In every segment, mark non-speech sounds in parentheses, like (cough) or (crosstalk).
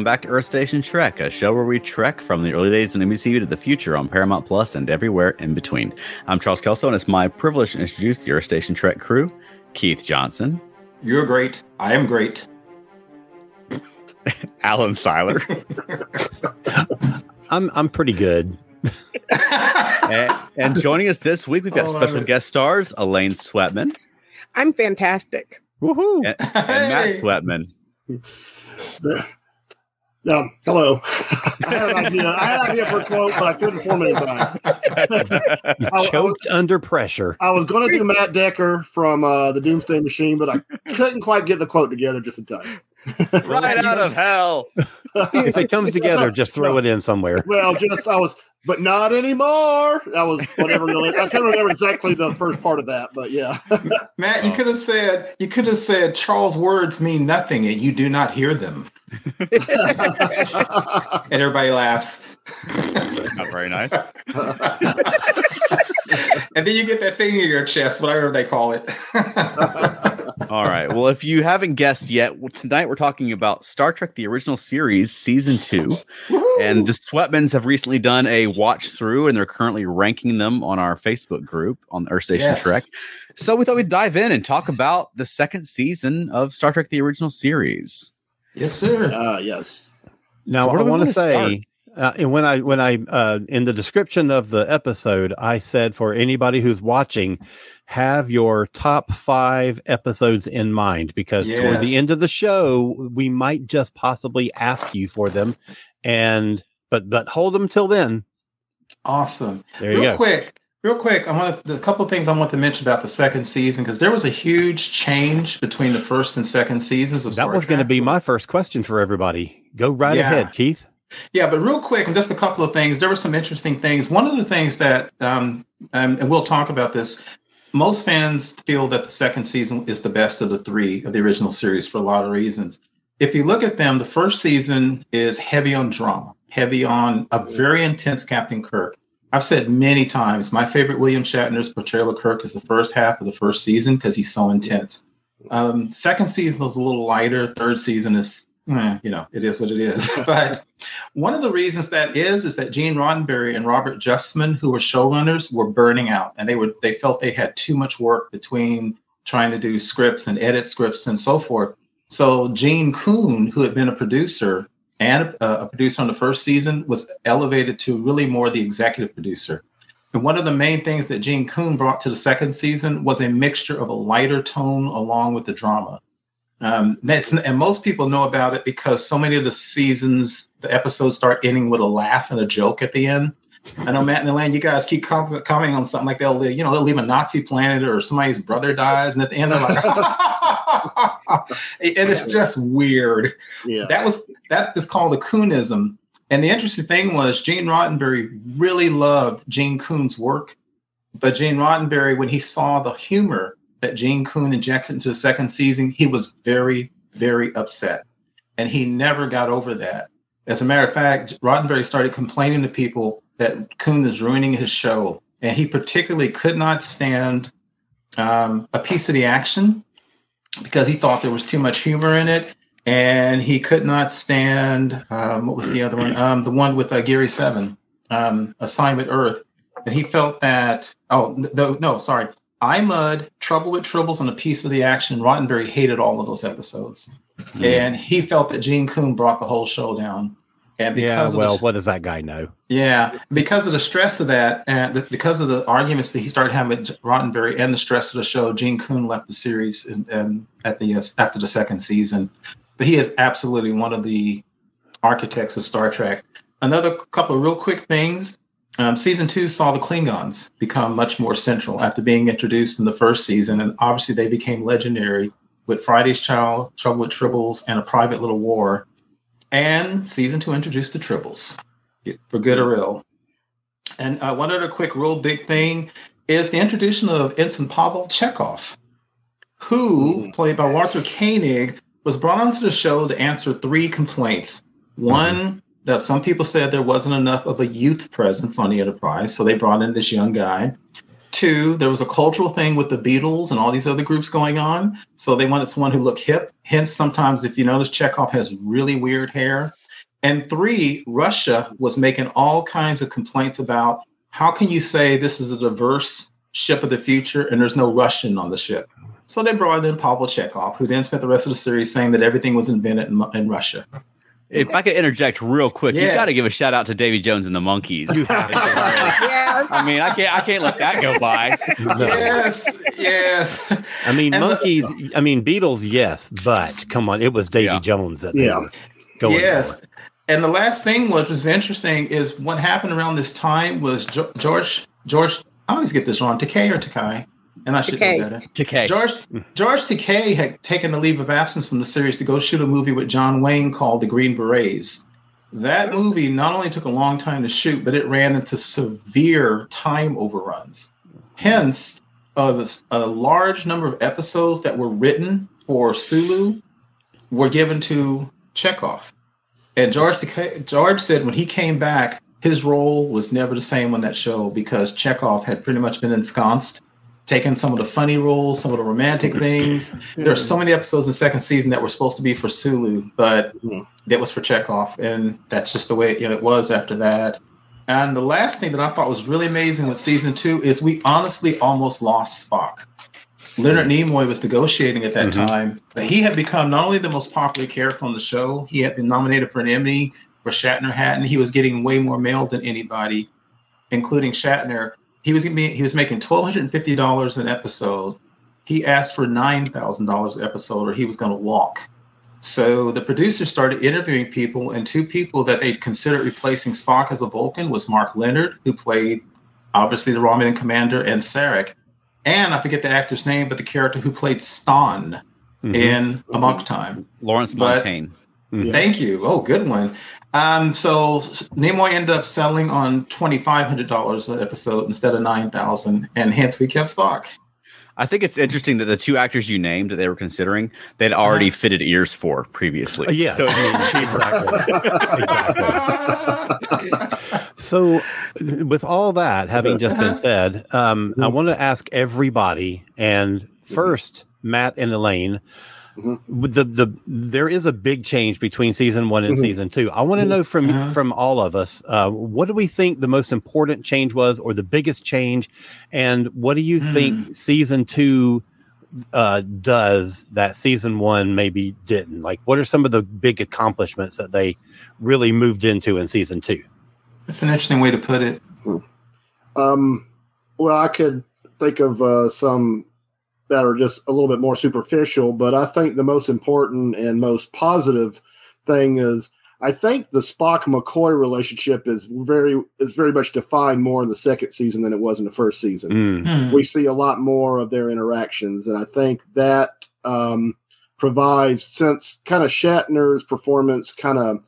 Welcome back to Earth Station Trek, a show where we trek from the early days of NBC to the future on Paramount Plus and everywhere in between. I'm Charles Kelso, and it's my privilege to introduce the Earth Station Trek crew Keith Johnson, You're great. I am great. (laughs) Alan Seiler, (laughs) I'm I'm pretty good. (laughs) and, and joining us this week, we've got Oh, special guest stars Elaine Sweatman I'm fantastic. Woohoo! and, and Matt Hey. Sweatman. Um, hello. I had an idea. I had an idea for a quote, but I couldn't form it in time. (laughs) I- Choked under pressure. I was going to do Matt Decker from uh, the Doomsday Machine, but I couldn't quite get the quote together just in time. right out of hell. If it comes (laughs) together, just throw it in somewhere. Well, just I was, but not anymore. That was whatever. I can't remember exactly the first part of that, but yeah. (laughs) Matt, you could have said you could have said Charles' words mean nothing and you do not hear them. (laughs) And everybody laughs. Not very nice. (laughs) and then you get that thing in your chest, whatever they call it. All right. Well, if you haven't guessed yet, well, tonight we're talking about Star Trek: The Original Series, Season Two, and the Sweatmans have recently done a watch through, and they're currently ranking them on our Facebook group on Earth Station Yes. Trek. So we thought we'd dive in and talk about the second season of Star Trek: The Original Series. yes, sir. Uh, yes. Now So where I want to wanna say, uh, and when I when I uh, in the description of the episode, I said for anybody who's watching, have your top five episodes in mind because toward the end of the show, we might just possibly ask you for them, and but but hold them till then. Awesome. There you real go. quick, real quick, I want to, a couple of things I want to mention about the second season because there was a huge change between the first and second seasons of That Star was going to be my first question for everybody. Go right Yeah. ahead, Keith. Yeah, but real quick, and just a couple of things. There were some interesting things. One of the things that, um, um, and we'll talk about this. Most fans feel that the second season is the best of the three of the original series for a lot of reasons. If you look at them, the first season is heavy on drama, heavy on a very intense Captain Kirk. I've said many times, my favorite William Shatner's portrayal of Kirk is the first half of the first season because he's so intense. Um, second season was a little lighter. Third season is, you know, it is what it is. (laughs) but one of the reasons that is is that Gene Roddenberry and Robert Justman, who were showrunners, were burning out, and they were they felt they had too much work between trying to do scripts and edit scripts and so forth. So Gene Coon, who had been a producer and a, a producer on the first season, was elevated to really more the executive producer. And one of the main things that Gene Coon brought to the second season was a mixture of a lighter tone along with the drama. Um, that's and most people know about it because so many of the seasons, the episodes start ending with a laugh and a joke at the end. I know Matt and Elaine, you guys keep com- commenting on something like they'll, leave- you know, they'll leave a Nazi planet or somebody's brother dies, and at the end they're like, (laughs) and it's just weird. Yeah. That was that is called a Coonism. And the interesting thing was Gene Roddenberry really loved Gene Coon's work, but Gene Roddenberry, when he saw the humor that Gene Coon injected into the second season, he was very, very upset, and he never got over that. As a matter of fact, Roddenberry started complaining to people that Coon is ruining his show, and he particularly could not stand um, a piece of the action because he thought there was too much humor in it and he could not stand um, what was the other one? Um, the one with uh, Gary Seven, um, Assignment Earth, and he felt that. Oh no, no, sorry, I Mud, Trouble with Tribbles, and a piece of the action. Roddenberry hated all of those episodes, and he felt that Gene Coon brought the whole show down. And because Yeah, well, the, what does that guy know? yeah, because of the stress of that, and the, because of the arguments that he started having with Roddenberry and the stress of the show, Gene Coon left the series in, in, at the uh, after the second season. But he is absolutely one of the architects of Star Trek. Another couple of real quick things. Um, season two saw the Klingons become much more central after being introduced in the first season, and obviously they became legendary with Friday's Child, Trouble with Tribbles, and A Private Little War. And season two introduced the Tribbles for good or ill. And uh, one other quick, real big thing is the introduction of Ensign Pavel Chekhov, who, played by Walter Koenig, was brought onto the show to answer three complaints. One, that some people said there wasn't enough of a youth presence on the Enterprise, so they brought in this young guy. Two, there was a cultural thing with the Beatles and all these other groups going on, so they wanted someone who looked hip. Hence, sometimes if you notice, Chekhov has really weird hair. And three, Russia was making all kinds of complaints about how can you say this is a diverse ship of the future and there's no Russian on the ship? So they brought in Pavel Chekhov, who then spent the rest of the series saying that everything was invented in, in Russia. If I could interject real quick, you got to give a shout out to Davy Jones and the Monkees. (laughs) Yes. I mean, I can't, I can't let that go by. No. Yes, yes. I mean, And the- Monkees. I mean, Beatles. Yes, but come on, it was Davy Yeah. Jones that they Yeah. were going yes. for. And the last thing which was interesting is what happened around this time was Jo- George George. I always get this wrong. Takei or Takai, and I should Takei. know better. Takei. George George Takei had taken a leave of absence from the series to go shoot a movie with John Wayne called The Green Berets. That movie not only took a long time to shoot, but it ran into severe time overruns. Hence, a, a large number of episodes that were written for Sulu were given to Chekhov. And George Takei, George said when he came back, his role was never the same on that show because Chekhov had pretty much been ensconced, taken some of the funny roles, some of the romantic (laughs) things. There are so many episodes in the second season that were supposed to be for Sulu, but Mhm. that was for Chekhov, and that's just the way you know, it was after that. And the last thing that I thought was really amazing with season two is we honestly almost lost Spock. Leonard Nimoy was negotiating at that Mhm. time, but he had become not only the most popular character on the show, he had been nominated for an Emmy for Shatner hat, and he was getting way more mail than anybody, including Shatner. He was gonna be, he was making twelve hundred and fifty dollars an episode. He asked for nine thousand dollars an episode, or he was going to walk. So the producers started interviewing people, and two people that they'd considered replacing Spock as a Vulcan was Mark Lenard, who played obviously the Romulan commander, and Sarek. And I forget the actor's name, but the character who played Stonn Mhm. in Amok Time. Lawrence But- Montaigne. Yeah. Thank you. Oh, good one. Um, so Nimoy ended up selling on twenty five hundred dollars an episode instead of nine thousand, and hence we kept Spock. I think it's interesting that the two actors you named that they were considering, they'd already Uh-huh. fitted ears for previously. Uh, yeah, So I mean, (laughs) exactly. So, with all that having just been said, um, I want to ask everybody, and first, Matt and Elaine, Mhm. the the there is a big change between season one and Mhm. season two. I want to know from Uh-huh. from all of us, uh, what do we think the most important change was, or the biggest change, and what do you Hmm. think season two uh, does that season one maybe didn't? Like, what are some of the big accomplishments that they really moved into in season two? That's an interesting way to put it. Um, well, I could think of uh, some that are just a little bit more superficial, but I think the most important and most positive thing is I think the Spock McCoy relationship is very is very much defined more in the second season than it was in the first season. Mm. Hmm. We see a lot more of their interactions, and I think that um, provides since kind of Shatner's performance kind of.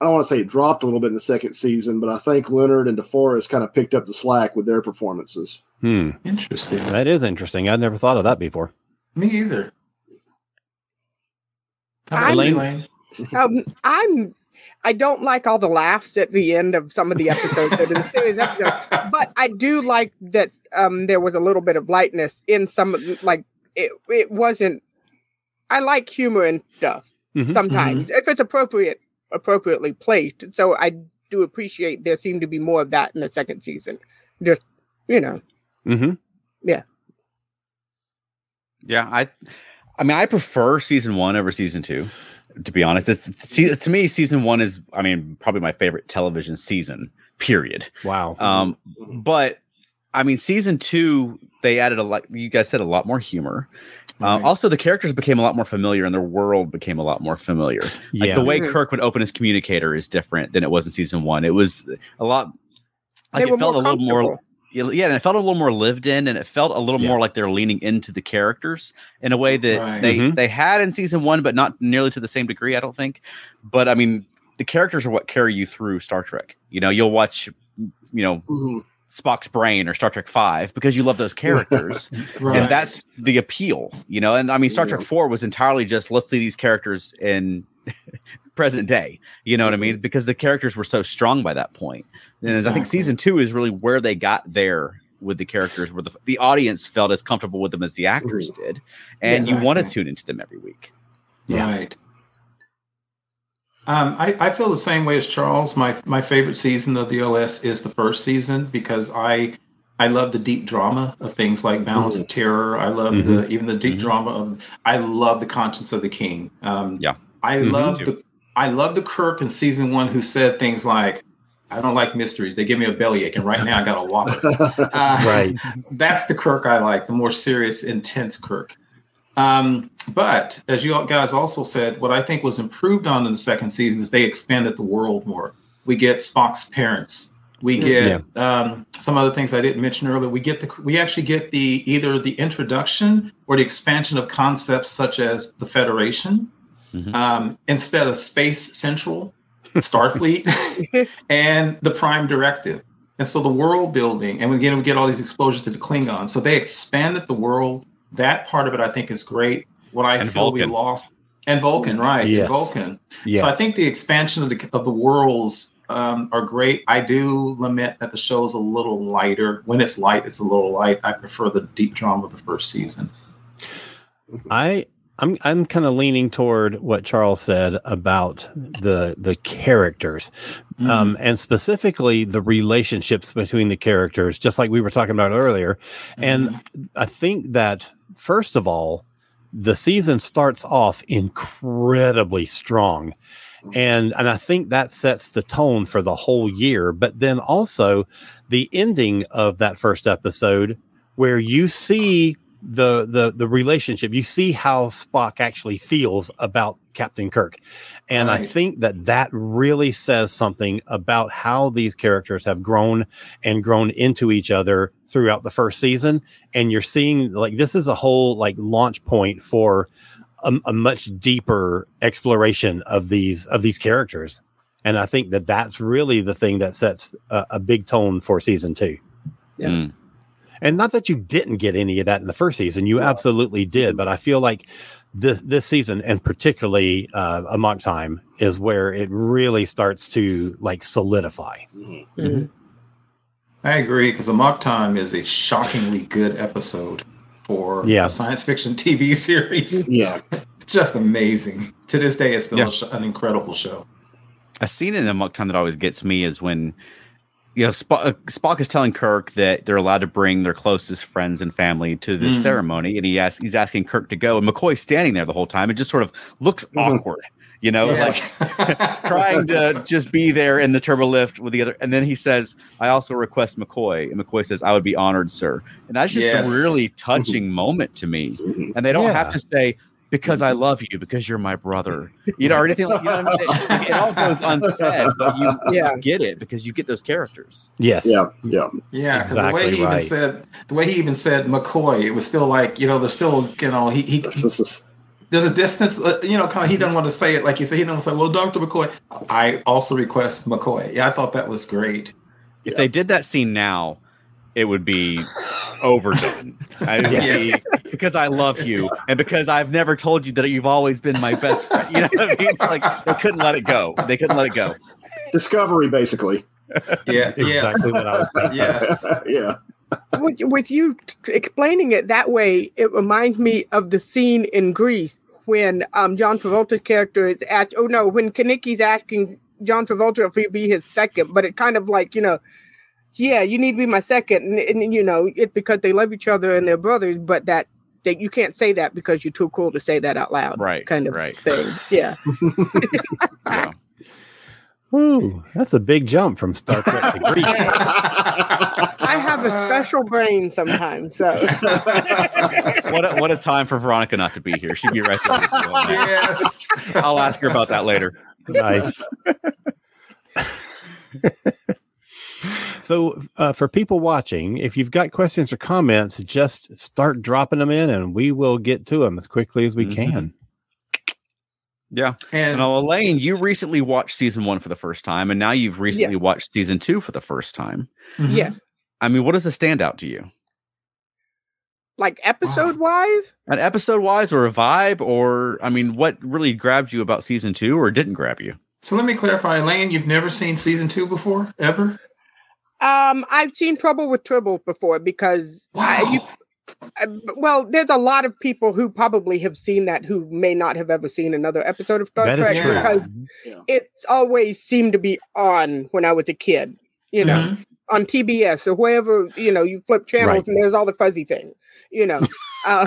I don't want to say it dropped a little bit in the second season, but I think Leonard and DeForest kind of picked up the slack with their performances. Hmm. Interesting. That is interesting. I'd never thought of that before. Me either. I'm- Elaine? Um, I'm. I don't like all the laughs at the end of some of the episodes of the series episode, but I do like that um, there was a little bit of lightness in some. Like it, it wasn't. I like humor and stuff Mhm. sometimes if it's appropriate, appropriately placed. So I do appreciate there seemed to be more of that in the second season. Just you know, Mhm. Yeah, Yeah, I, I mean, I prefer season one over season two. To be honest, it's to me, season one is, I mean, probably my favorite television season. Period. Wow. Um, but I mean, season two, they added a lot. You guys said a lot more humor. Uh, Right. Also, the characters became a lot more familiar, and their world became a lot more familiar. Like yeah. the way. Kirk would open his communicator is different than it was in season one. It was a lot. Like they it felt a little more comfortable. Yeah, and it felt a little more lived in, and it felt a little Yeah. more like they're leaning into the characters in a way that Right. they Mhm. they had in season one, but not nearly to the same degree. I don't think. But I mean, the characters are what carry you through Star Trek. You know, you'll watch you know Mhm. Spock's brain or Star Trek Five because you love those (laughs) characters, Right. and that's the appeal, you know. And I mean, Star Trek Four was entirely just let's see these characters in (laughs) present day, you know what I mean? Because the characters were so strong by that point. And I think season two is really where they got there with the characters, where the the audience felt as comfortable with them as the actors did, and you want to tune into them every week. Yeah. Right. Um, I, I feel the same way as Charles. My my favorite season of the OS is the first season because I I love the deep drama of things like Balance of Terror. I love the even the deep Mhm. drama of I love the conscience of the king. Um, Yeah. I Mhm. love the I love the Kirk in season one who said things like, "I don't like mysteries. They give me a bellyache, and right now I got a whopper." (laughs) Uh, Right. that's the Kirk I like, the more serious, intense Kirk. Um, but as you guys also said, what I think was improved on in the second season is they expanded the world more. We get Spock's parents. We get um, some other things I didn't mention earlier. We get the we actually get the either the introduction or the expansion of concepts such as the Federation Mhm. um, instead of Space Central, Starfleet, (laughs) and the Prime Directive. And so the world building, and again, we get all these exposures to the Klingons. So they expanded the world. That part of it, I think, is great. What I And feel we lost, and Vulcan, right? and Vulcan. Yes. So I think the expansion of the of the worlds um, are great. I do lament that the show is a little lighter. When it's light, it's a little light. I prefer the deep drama of the first season. I I'm I'm kind of leaning toward what Charles said about the the characters, um, and specifically the relationships between the characters, just like we were talking about earlier. And I think that first of all, the season starts off incredibly strong. And and I think that sets the tone for the whole year. But then also the ending of that first episode where you see the the the relationship, you see how Spock actually feels about Captain Kirk. And I think that that really says something about how these characters have grown and grown into each other throughout the first season and you're seeing like this is a whole like launch point for a, a much deeper exploration of these of these characters and i think that that's really the thing that sets a, a big tone for season two Yeah. Mm. And not that you didn't get any of that in the first season you absolutely did but i feel like this this season and particularly uh amok time is where it really starts to like solidify Mhm. I agree because Amok Time is a shockingly good episode for Yeah. a science fiction TV (laughs) series. Yeah. It's just amazing. To this day, it's still Yeah. an incredible show. a scene in Amok Time that always gets me is when you know Spock, Spock is telling Kirk that they're allowed to bring their closest friends and family to the Mhm. ceremony, and he asks he's asking Kirk to go, and McCoy's standing there the whole time. It just sort of looks Mhm. awkward, you know, like (laughs) trying to just be there in the turbo lift with the other. And then he says, "I also request McCoy," and McCoy says, "I would be honored, sir." And that's just Yes. a really touching moment to me. Mhm. And they don't Yeah. have to say. Because I love you, because you're my brother, (laughs) you know, or anything like you know. What I mean? (laughs) It all goes unsaid, but you (laughs) Yeah. get it because you get those characters. yes Yeah. Yeah. Yeah, because the way he right. even said the way he even said McCoy, it was still like you know, there's still you know he he This is- there's a distance, uh, you know, kind of he doesn't want to say it like he said. He doesn't say, "Well, Doctor McCoy." I also request McCoy. Yeah, I thought that was great. If they did that scene now, it would be overdone. I would Yes. be because I love you and because I've never told you that you've always been my best friend. You know what I mean? Like they couldn't let it go. They couldn't let it go. Discovery, basically. Yeah, yeah, exactly what i was thinking yes. (laughs) yeah. with, with you t- explaining it that way, it reminds me of the scene in Grease when um, John Travolta's character is asked. Oh no, when Kenickie's asking John Travolta if he'd be his second, but it kind of like you know, yeah, you need to be my second, and, and you know, it's because they love each other and they're brothers, but that that you can't say that because you're too cool to say that out loud, Right. Kind of right. thing. Yeah, (laughs) Yeah. Ooh, that's a big jump from Star Trek to Greek. (laughs) I have a special brain sometimes, so (laughs) What a, what a time for Veronica not to be here. She'd be right there. with you yes. I'll ask her about that later. nice. So, uh, for people watching, if you've got questions or comments, just start dropping them in, and we will get to them as quickly as we Mhm. can. Yeah. And And Elaine, you recently watched season one for the first time, and now you've recently watched season two for the first time. Mhm. Yes. I mean, what does the stand out to you? Like episode wise, An episode wise or a vibe? Or, I mean, what really grabbed you about season two or didn't grab you? So let me clarify, Elaine, you've never seen season two before, ever? Um, I've seen Trouble with Tribbles before because Wow. you- uh, well, there's a lot of people who probably have seen that who may not have ever seen another episode of Star That is Trek because Yeah. it's always seemed to be on when I was a kid. You know, Mhm. on TBS or wherever you know you flip channels Right. and there's all the fuzzy things. You know, (laughs) uh,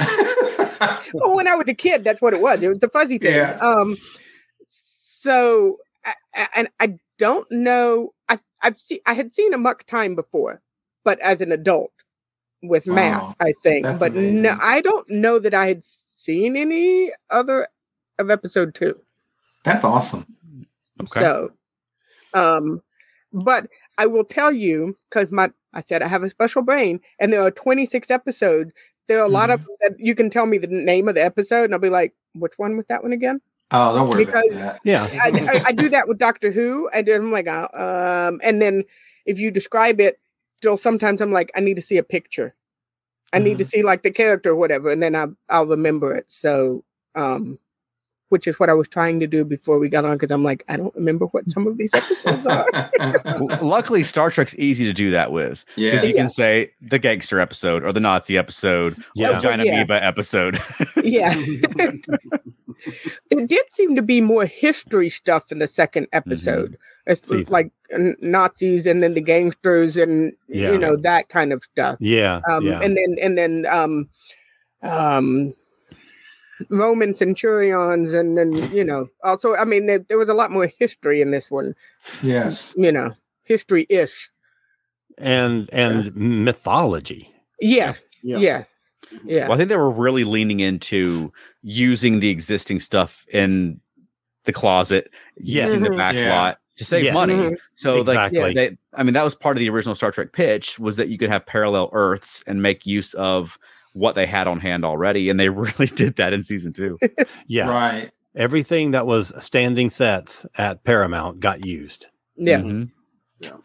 well, when I was a kid, that's what it was. It was the fuzzy thing. Yeah. Um, so, I- I- and I don't know. I I've seen I had seen Amok Time before, but as an adult with Matt, Wow. I think. That's but no. I don't know that I had seen any other of episode two. That's awesome. Okay. So, um, but I will tell you because my I said I have a special brain, and there are 26 episodes. There are a lot of Mm-hmm. that you can tell me the name of the episode, and I'll be like, which one was that one again? Oh, don't worry Because- about that. Yeah. I, I, I do that with Doctor Who. I do, I'm like, uh, um, and then if you describe it, still sometimes I'm like, I need to see a picture. I need Mm-hmm. to see like the character or whatever, and then I I'll remember it. So, um, which is what I was trying to do before we got on because I'm like, I don't remember what some of these episodes are. (laughs) L- Luckily, Star Trek's easy to do that with. yeah. Because you Yeah. can say the gangster episode or the Nazi episode or Yeah. the giant Yeah. amoeba episode. yeah. (laughs) (laughs) there did seem to be more history stuff in the second episode. It's Season. like Nazis and then the gangsters and Yeah. you know that kind of stuff. Yeah. Um, yeah. and then and then um, um, Roman centurions and then you know also I mean there, there was a lot more history in this one. yes. You know history ish. and and mythology. Yeah. Yeah. Yeah. Yeah. Well, I think they were really leaning into using the existing stuff in the closet, Yes. using the Mhm. back Yeah. lot to save Yes. money. Mhm. So, Exactly. like, they, I mean, that was part of the original Star Trek pitch was that you could have parallel Earths and make use of what they had on hand already, and they (laughs) really did that in season two. (laughs) Yeah. Right. Everything that was standing sets at Paramount got used. Yeah. Mhm.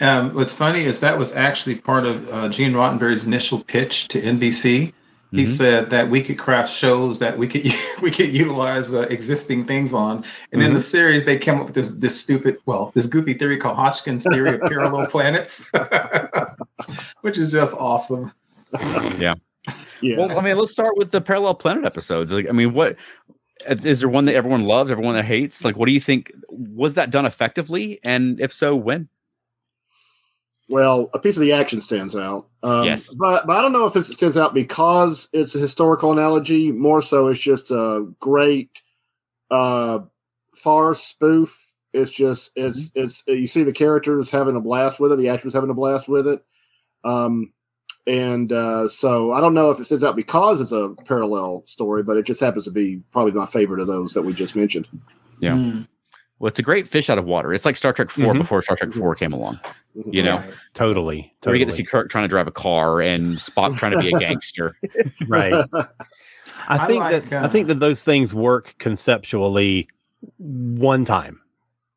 Um, what's funny is that was actually part of uh, Gene Roddenberry's initial pitch to NBC. He Mhm. said that we could craft shows that we could (laughs) we could utilize uh, existing things on, and in the series they came up with this this stupid, well, this goofy theory called Hodgkin's theory of parallel (laughs) planets, (laughs) which is just awesome. Yeah. Yeah. Well, I mean, let's start with the parallel planet episodes. Like, I mean, what is is there one that everyone loves, everyone that hates? Like, what do you think? Was that done effectively? And if so, when? Well, a piece of the action stands out. Um, Yes. but but I don't know if it stands out because it's a historical analogy. More so, it's just a great uh, farce spoof. It's just it's it's you see the characters having a blast with it, the actors having a blast with it, um, and uh, so I don't know if it stands out because it's a parallel story, but it just happens to be probably my favorite of those that we just mentioned. Yeah. Mm, Well, it's a great fish out of water. It's like Star Trek 4 Mhm. before Star Trek 4 came along. You know, right. Totally. where Totally. you get to see Kirk trying to drive a car and Spock trying to be a (laughs) gangster. right. I I think like, that I uh, think that those things work conceptually one time.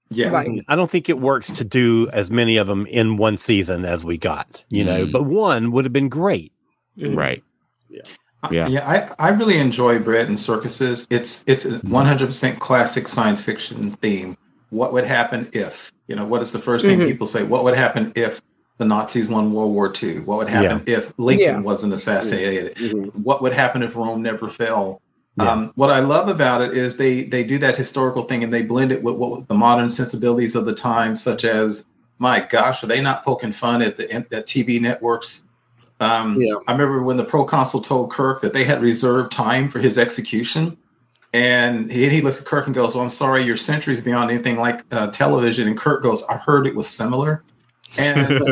Yeah. Right. I don't think it works to do as many of them in one season as we got, you know, Mm. but one would have been great. right. I- Yeah. Yeah, I, I really enjoy bread and circuses. It's it's a 100% classic science fiction theme. What would happen if? You know, what is the 1st thing Mhm. people say? What would happen if the Nazis won World War II? What would happen if Lincoln Yeah. wasn't assassinated? Mhm. What would happen if Rome never fell? Yeah. Um, what I love about it is they they do that historical thing and they blend it with what was the modern sensibilities of the time, such as, my gosh, are they not poking fun at the at TV networks? Um, Yeah. I remember when the proconsul told Kirk that they had reserved time for his execution, and he, he looks at Kirk and goes, "Well, I'm sorry, your century's beyond anything like uh, television." And Kirk goes, "I heard it was similar." And, (laughs)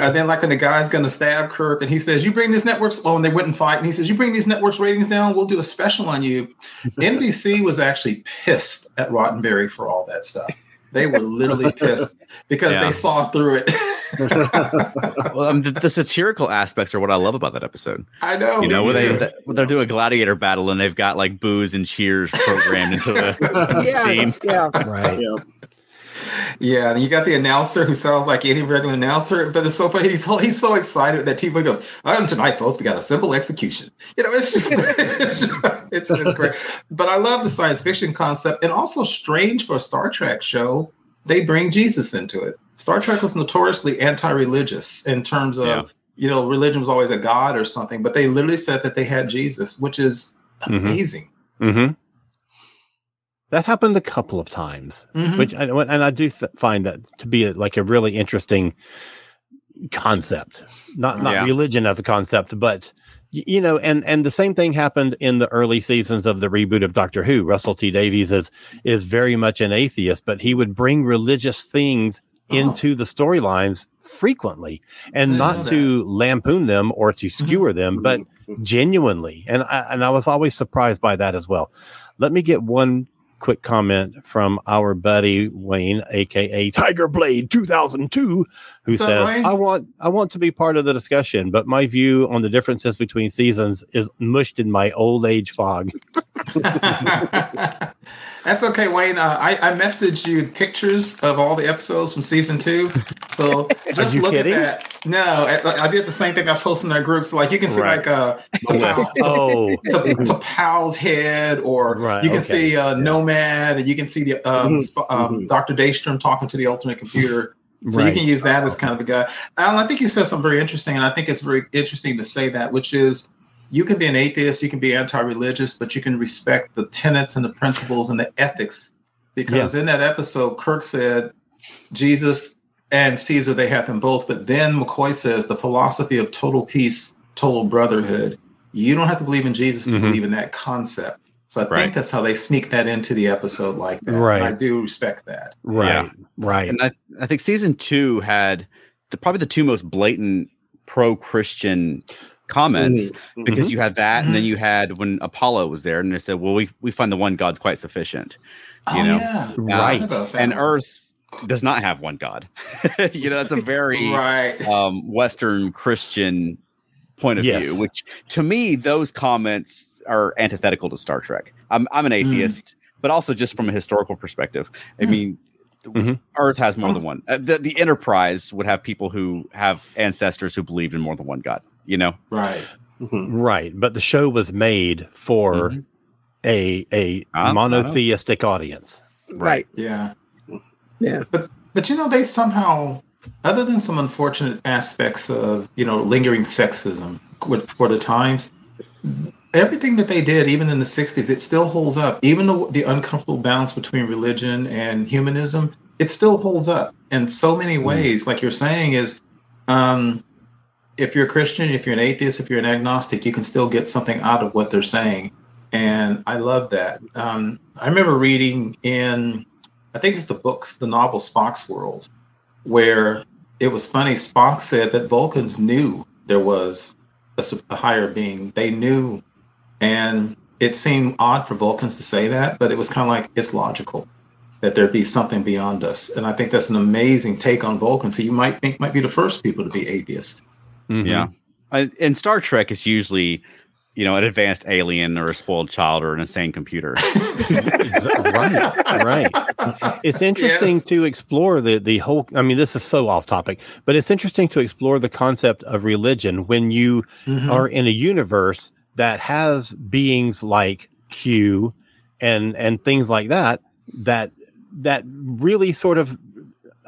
and then, like when the guy's going to stab Kirk, and he says, "You bring these networks." Oh, and they wouldn't fight, and he says, "You bring these networks ratings down, we'll do a special on you." (laughs) NBC was actually pissed at Roddenberry for all that stuff. They were literally (laughs) pissed because Yeah. they saw through it. (laughs) well, um, the, the satirical aspects are what I love about that episode. I know. You know, me where they too. when they're doing a gladiator battle and they've got like boos and cheers programmed into the (laughs) yeah, scene. yeah. Right. yeah. Yeah, you got the announcer who sounds like any regular announcer, but it's so funny. He's so, he's so excited that TV goes, "Um, tonight, folks, we got a simple execution." You know, it's just (laughs) it's just, it's just great. But I love the science fiction concept, and also strange for a Star Trek show, they bring Jesus into it. Star Trek was notoriously anti-religious in terms of Yeah. you know religion was always a god or something, but they literally said that they had Jesus, which is Mhm. amazing. Mm-hmm. That happened a couple of times, Mhm. which I, and I do th- find that to be a, like a really interesting concept. Not not Yeah. religion as a concept, but you know, and and the same thing happened in the early seasons of the reboot of Doctor Who. Russell T Davies is is very much an atheist, but he would bring religious things Oh. into the storylines frequently, and not to lampoon them or to skewer them, but genuinely and I, and I was always surprised by that as well let me get one quick comment from our buddy Wayne aka Tiger Blade 2002 who What's up, says Wayne? I want I want to be part of the discussion but my view on the differences between seasons is mushed in my old age fog (laughs) (laughs) That's okay, Wayne. Uh, I, I messaged you pictures of all the episodes from season two. So (laughs) just look kidding? at that. No, I, I did the same thing I posted in our group. So like you can see Right. like uh, list. to, oh to, to Powell's head, or Right, you can okay. see uh, And you can see the um, Mhm, sp- um, mhm. Dr. Daystrom talking to the ultimate computer. So Right. you can use that as kind of a guy. Alan, I think you said something very interesting, and I think it's very interesting to say that, which is you can be an atheist, you can be anti-religious, but you can respect the tenets and the principles and the ethics. Because in that episode, Kirk said Jesus and Caesar, they have them both. But then McCoy says the philosophy of total peace, total brotherhood. You don't have to believe in Jesus to Mhm. believe in that concept. So I Right. think that's how they sneak that into the episode like that. And Right. I do respect that. right right And I, I think season two had the, probably the two most blatant pro Christian comments Mhm. because you had that, and then Mhm. you had when Apollo was there, and they said, "Well, we we find the one God's quite sufficient." You oh, know, yeah. Right. And Earth does not have one God. (laughs) you know, that's a very Right. um, Western Christian point of Yes. view, which to me, those comments are antithetical to Star Trek. I'm, I'm an atheist, but also just from a historical perspective. I Mm. mean, Mhm. Earth has more Oh. than one. Uh, the, the Enterprise would have people who have ancestors who believed in more than one God, you know? Right. Mhm. right but the show was made for Mhm. a a I- I know. monotheistic audience Right. Yeah. Yeah. But but you know they somehow, other than some unfortunate aspects of you know lingering sexism for the times, everything that they did, even in the '60s, it still holds up. Even the, the uncomfortable balance between religion and humanism, it still holds up in so many ways. Like you're saying, is um, if you're a Christian, if you're an atheist, if you're an agnostic, you can still get something out of what they're saying. And I love that. Um, I remember reading in, I think it's the books, the novel Spock's World, where it was funny. Spock said that Vulcans knew there was a, a higher being. They knew. And it seemed odd for Vulcans to say that, but it was kind of like it's logical that there be something beyond us. And I think that's an amazing take on Vulcans, who you might think might be the first people to be atheist. Mhm. Yeah. I, in Star Trek, it's usually, you know, an advanced alien or a spoiled child or an insane computer. (laughs) Right right it's interesting Yes. to explore the the whole i mean this is so off topic but it's interesting to explore the concept of religion when you Mhm. are in a universe that has beings like q and and things like that that that really sort of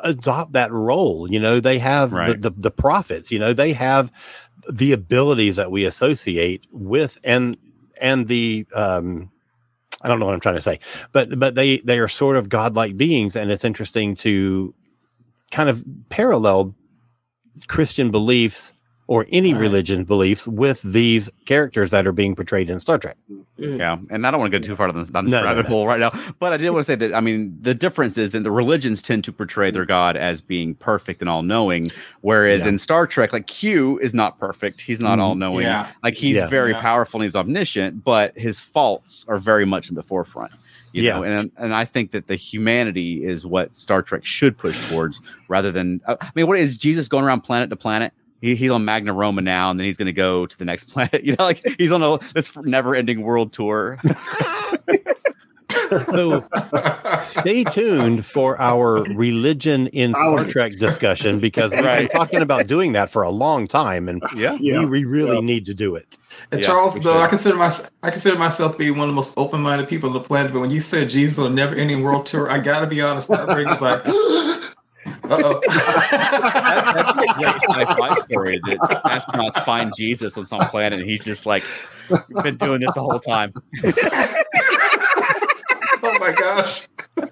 adopt that role you know they have Right. the, the the prophets you know they have the abilities that we associate with and and the um i don't know what i'm trying to say but but they they are sort of godlike beings and it's interesting to kind of parallel christian beliefs or any Right. religion beliefs with these characters that are being portrayed in star trek Yeah, and I don't want to go too far down the, down the No, no, rabbit hole right now, but I did want to say that I mean the difference is that the religions tend to portray their god as being perfect and all knowing, whereas Yeah. in Star Trek, like Q is not perfect; he's not Mhm. all knowing. Yeah. Like he's Yeah. very Yeah. powerful and he's omniscient, but his faults are very much in the forefront. You Yeah. know, and and I think that the humanity is what Star Trek should push towards, rather than. uh, I mean, what is Jesus going around planet to planet? He, he's on Magna Roma now, and then he's going to go to the next (laughs) planet. You know, like he's on a this never-ending world tour. (laughs) So stay tuned for our religion in Star Trek discussion because we've been talking about doing that for a long time, and yeah, Yeah. we, we really Yeah. need to do it. And Yeah, Charles, though, should. I consider myself I consider myself to be one of the most open-minded people on the planet. But when you said Jesus on never-ending world tour, I gotta be honest, my brain was like, (laughs) uh That- that'd be a great oh. sci-fi story that astronauts find Jesus on some planet, and he's just like been doing this the whole time. (laughs) (laughs) oh my gosh!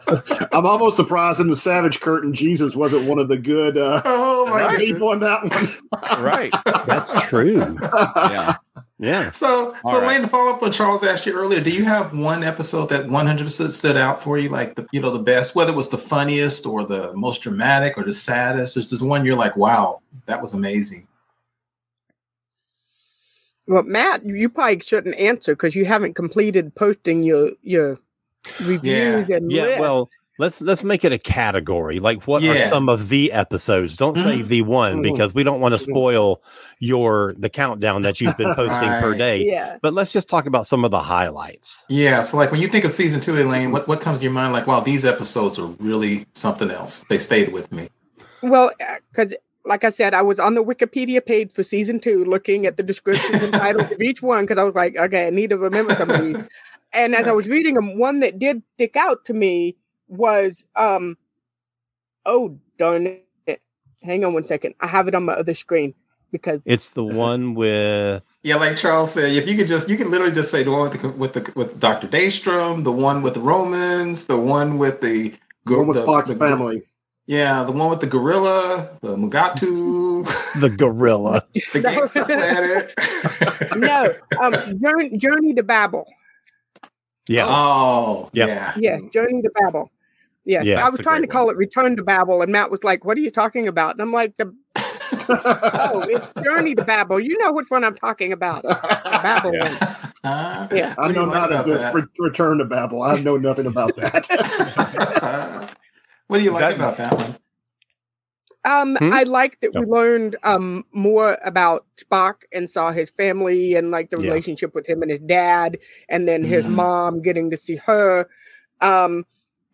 (laughs) I'm almost surprised in the Savage Curtain, Jesus wasn't one of the good uh, Oh my people in goodness! that one. Right? That's true. (laughs) Yeah. Yeah. So, All so right. Lane, to follow up what Charles asked you earlier, do you have one episode that 100% stood out for you, like the you know the best, whether it was the funniest or the most dramatic or the saddest? Is there one you're like, wow, that was amazing? Well, Matt, you probably shouldn't answer because you haven't completed posting your your reviews and Yeah. list. Well, let's let's make it a category. Like, what are some of the episodes? Don't say Mhm. the one Mhm. because we don't want to Mhm. spoil your the countdown that you've been posting per day. yeah. But let's just talk about some of the highlights. Yeah. So, like when you think of season two, Elaine, what what comes to your mind? Like, wow, these episodes are really something else. They stayed with me. Well, because like I said, I was on the Wikipedia page for season two, looking at the descriptions and titles of each one because I was like, okay, I need to remember some of these. And as I was reading them, one that did stick out to me was, um, oh darn it! Hang on one second, I have it on my other screen because It's the (laughs) one with Yeah, like Charles said, if you could just, you could literally just say the one with the with the with Doctor Daystrom, the one with the Romans, the one with the One with the- Fox the- family. Yeah, the one with the gorilla, the Mugatu, (laughs) the gorilla. (laughs) the No. gangster planet. no, um, Journey, Journey to Babel. Yeah. Oh, yeah. yeah. Yes, Journey to Babel. Yes, Yeah, I was trying to great call it Return to Babel, and Matt was like, "What are you talking about?" And I'm like, "The (laughs) oh, it's Journey to Babel. You know which one I'm talking about? Babel. Yeah. one. Huh? Yeah. I know you not of about this that? re- return to Babel. I know nothing about that. (laughs) what do you like That- about that one? Um, Hmm? I like that we learned um more about Spock and saw his family and like the Yeah. relationship with him and his dad, and then his Mhm. mom getting to see her. Um,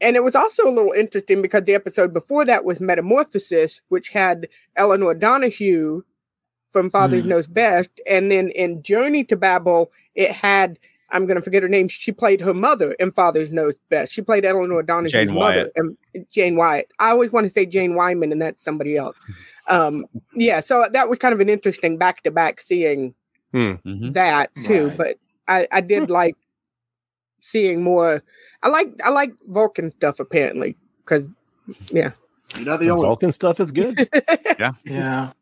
and it was also a little interesting because the episode before that was Metamorphosis, which had Elinor Donahue from Father's Mm. Knows Best, and then in Journey to Babel, it had I'm gonna forget her name. She played her mother in Father's Knows Best. She played Elinor Donahue's Jane mother, Wyatt. and Jane Wyatt. I always want to say Jane Wyman, and that's somebody else. Um, yeah, so that was kind of an interesting back to back seeing Mhm. that too. Right. But I, I did like seeing more. I like I like Vulcan stuff apparently because yeah, you know the The only. Vulcan stuff is good. (laughs) Yeah, yeah.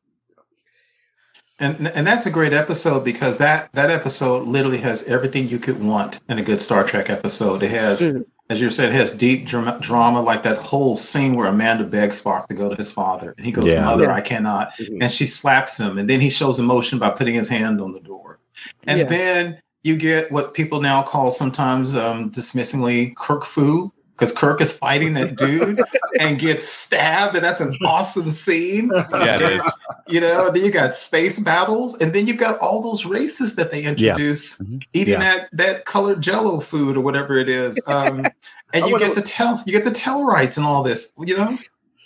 And and that's a great episode because that that episode literally has everything you could want in a good Star Trek episode. It has, Mhm. as you said, it has deep drama, drama, like that whole scene where Amanda begs Spock to go to his father, and he goes, Yeah. "Mother, Yeah. I cannot," Mhm. and she slaps him, and then he shows emotion by putting his hand on the door, and Yeah. then you get what people now call sometimes um, dismissingly Kirk Fu. Because Kirk is fighting that dude and gets stabbed, and that's an awesome scene Yeah, it is. you know and then you got space battles and then you've got all those races that they introduce Mhm. eating Yeah. that that colored jello food or whatever it is um (laughs) and you get the tell you get the Tellarites and all this you know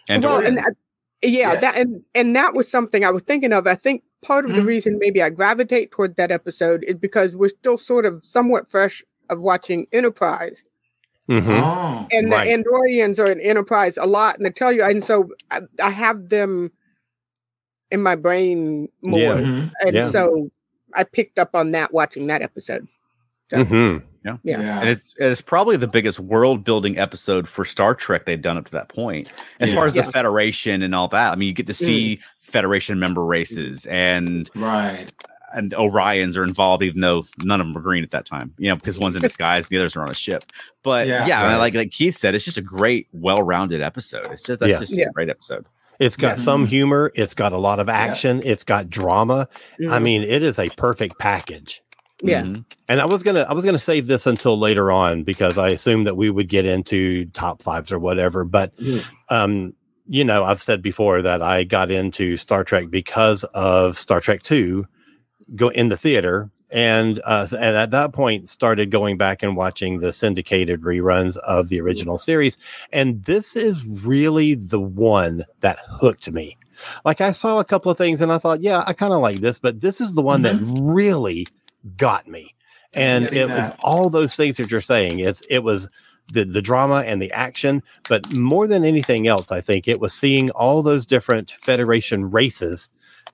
And well, Andorians. that- yeah, Yes. that and and that was something I was thinking of. I think part of the Mhm. reason maybe I gravitate toward that episode is because we're still sort of somewhat fresh of watching Enterprise, Mhm. oh and Right. the Andorians are in Enterprise a lot, and I tell you, and so I, I have them in my brain more, Yeah. Mhm. and Yeah. so I picked up on that watching that episode. So, Mhm. Yeah. yeah, and it's it's probably the biggest world building episode for Star Trek they've done up to that point. As Yeah. far as Yeah. the Federation and all that, I mean, you get to see Federation member races and right and Orions are involved, even though none of them are green at that time. You know, because one's in (laughs) disguise, the others are on a ship. But Yeah. yeah, Right. like like Keith said, it's just a great, well rounded episode. It's just that's Yeah. just Yeah. a great episode. It's got Yes. some humor. It's got a lot of action. It's got drama. I mhm. mean, it is a perfect package. Yeah. Mhm. And I was gonna I was gonna save this until later on because I assumed that we would get into top fives or whatever. But Mhm. um, you know, I've said before that I got into Star Trek because of Star Trek Two, go in the theater, and uh, and at that point started going back and watching the syndicated reruns of the original series. And this is really the one that hooked me. Like I saw a couple of things and I thought, yeah, I kind of like this, but this is the one that really got me. And it was all those things that you're saying. It's it was the the drama and the action, but more than anything else, I think it was seeing all those different Federation races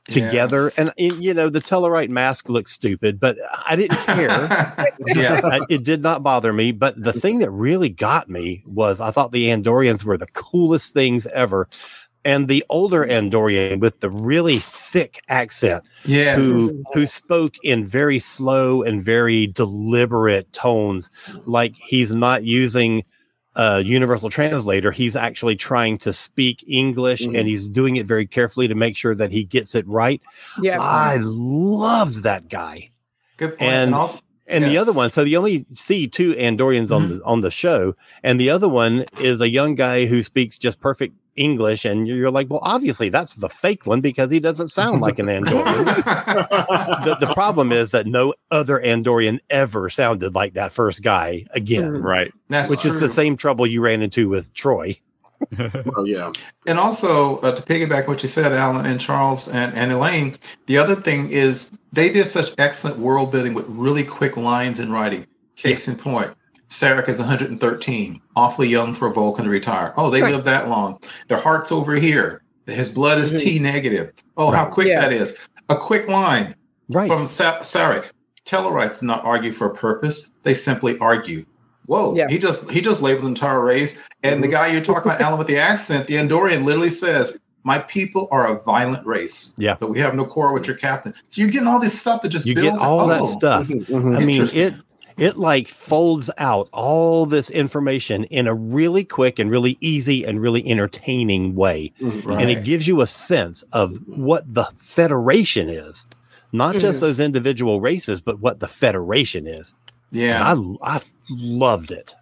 together. Yes. And y- you know, the Tellarite mask looks stupid, but I didn't care. (laughs) yeah. I- it did not bother me. But the thing that really got me was I thought the Andorians were the coolest things ever. And the older Andorian with the really thick accent Yes. who who spoke in very slow and very deliberate tones, like he's not using a universal translator. He's actually trying to speak English Mhm. and he's doing it very carefully to make sure that he gets it right. Yeah. I loved that guy. Good point. and- also, And the other one, so you only see two Andorians on the on the show, and the other one is a young guy who speaks just perfect English, and you're like, well, obviously that's the fake one because he doesn't sound like an Andorian. (laughs) the, the problem is that no other Andorian ever sounded like that first guy again, Mhm. Right. That's which is the same trouble you ran into with Troi. (laughs) Well, yeah. And also, uh, to piggyback what you said, Alan and Charles and, and Elaine, the other thing is they did such excellent world building with really quick lines in writing. Case in point, Sarek is 113, awfully young for a Vulcan to retire. Oh, they Right. lived that long. Their heart's over here. His blood is Mhm. T negative. Oh, how quick Yeah. that is. A quick line Right. from Sa- Sarek. Tellarites do not argue for a purpose. They simply argue. Whoa, Yeah. he just he just labeled an entire race. And the guy you're talking about, Alan, with the accent, the Andorian literally says, My people are a violent race. Yeah. But we have no quarrel with your captain. So you're getting all this stuff that just you builds get all that oh, stuff. Mhm, mhm. I mean, it it like folds out all this information in a really quick and really easy and really entertaining way. Right. and it gives you a sense of what the federation is not just Yes. those individual races but what the federation is Yeah. and I, I loved it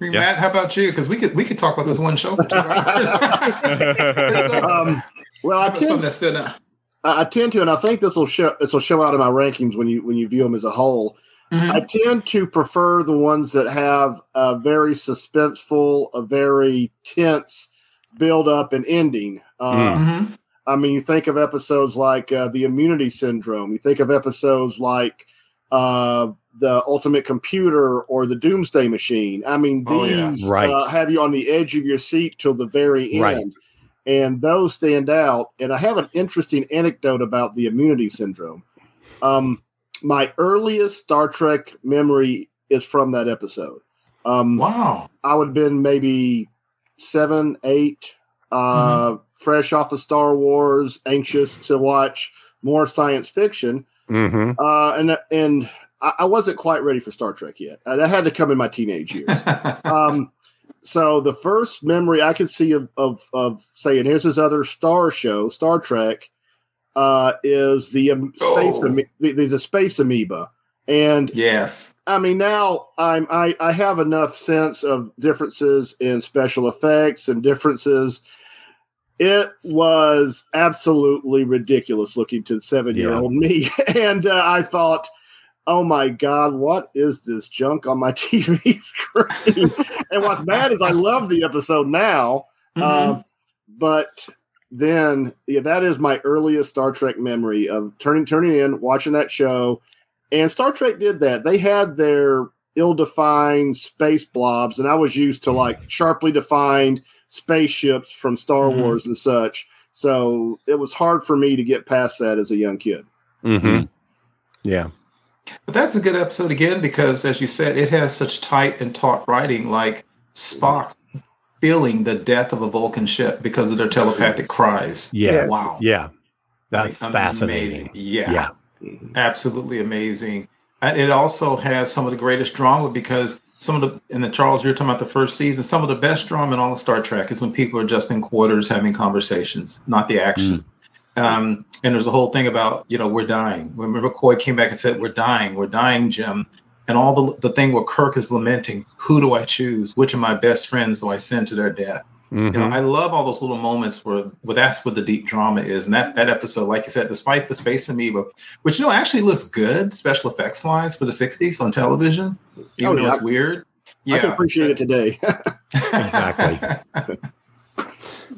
Matt, how about you? Because we could we could talk about this one show for two hours. (laughs) (laughs) Um, well, I tend, that stood out. I I tend to, and I think this will show this will show out in my rankings when you when you view them as a whole. Mhm. I tend to prefer the ones that have a very suspenseful, a very tense build up and ending. Uh, Mhm. I mean, you think of episodes like uh, the Immunity Syndrome. You think of episodes like uh, the Ultimate Computer or the Doomsday Machine. I mean, Oh, yeah. these Right. uh, have you on the edge of your seat till the very end. Right. And those stand out. And I have an interesting anecdote about the Immunity Syndrome. Um, my earliest Star Trek memory is from that episode. Um, Wow. I would have been maybe seven, eight, uh, fresh off of Star Wars, anxious to watch more science fiction. mm-hmm. Uh, and and I, I wasn't quite ready for Star Trek yet. Uh, that had to come in my teenage years. (laughs) um, so the first memory I could see of, of, of saying, here's this other star show, Star Trek, uh, is the um, space, Oh. ame- the, the, the space amoeba. And yes. I mean, now I'm I, I have enough sense of differences in special effects and differences. It was absolutely ridiculous looking to seven year old me, (laughs) and uh, I thought, "Oh my god, what is this junk on my (laughs) TV screen?" and what's bad is I love the episode now, Mhm. uh, but then yeah, that is my earliest Star Trek memory of turning turning in, watching that show, and Star Trek did that. They had their ill-defined space blobs, and I was used to like sharply defined spaceships from Star Mhm. Wars and such. So it was hard for me to get past that as a young kid. Mm-hmm. yeah But that's a good episode again because, as you said, it has such tight and taut writing, like Spock feeling the death of a Vulcan ship because of their telepathic cries. yeah Wow. yeah that's Like, fascinating Amazing. Yeah. yeah Absolutely amazing. And it also has some of the greatest drama because some of the, in the Charles, you're talking about the first season, some of the best drama in all of Star Trek is when people are just in quarters having conversations, not the action. Um, and there's a whole thing about you know we're dying. Remember, McCoy came back and said we're dying, we're dying, Jim. And all the the thing where Kirk is lamenting, who do I choose? Which of my best friends do I send to their death? Mhm. You know, I love all those little moments where, where that's what the deep drama is. And that that episode, like you said, despite the space amoeba, which you know actually looks good special effects wise for the '60s on television, even Oh, though yeah. it's weird. I can appreciate it today. (laughs) Exactly. (laughs)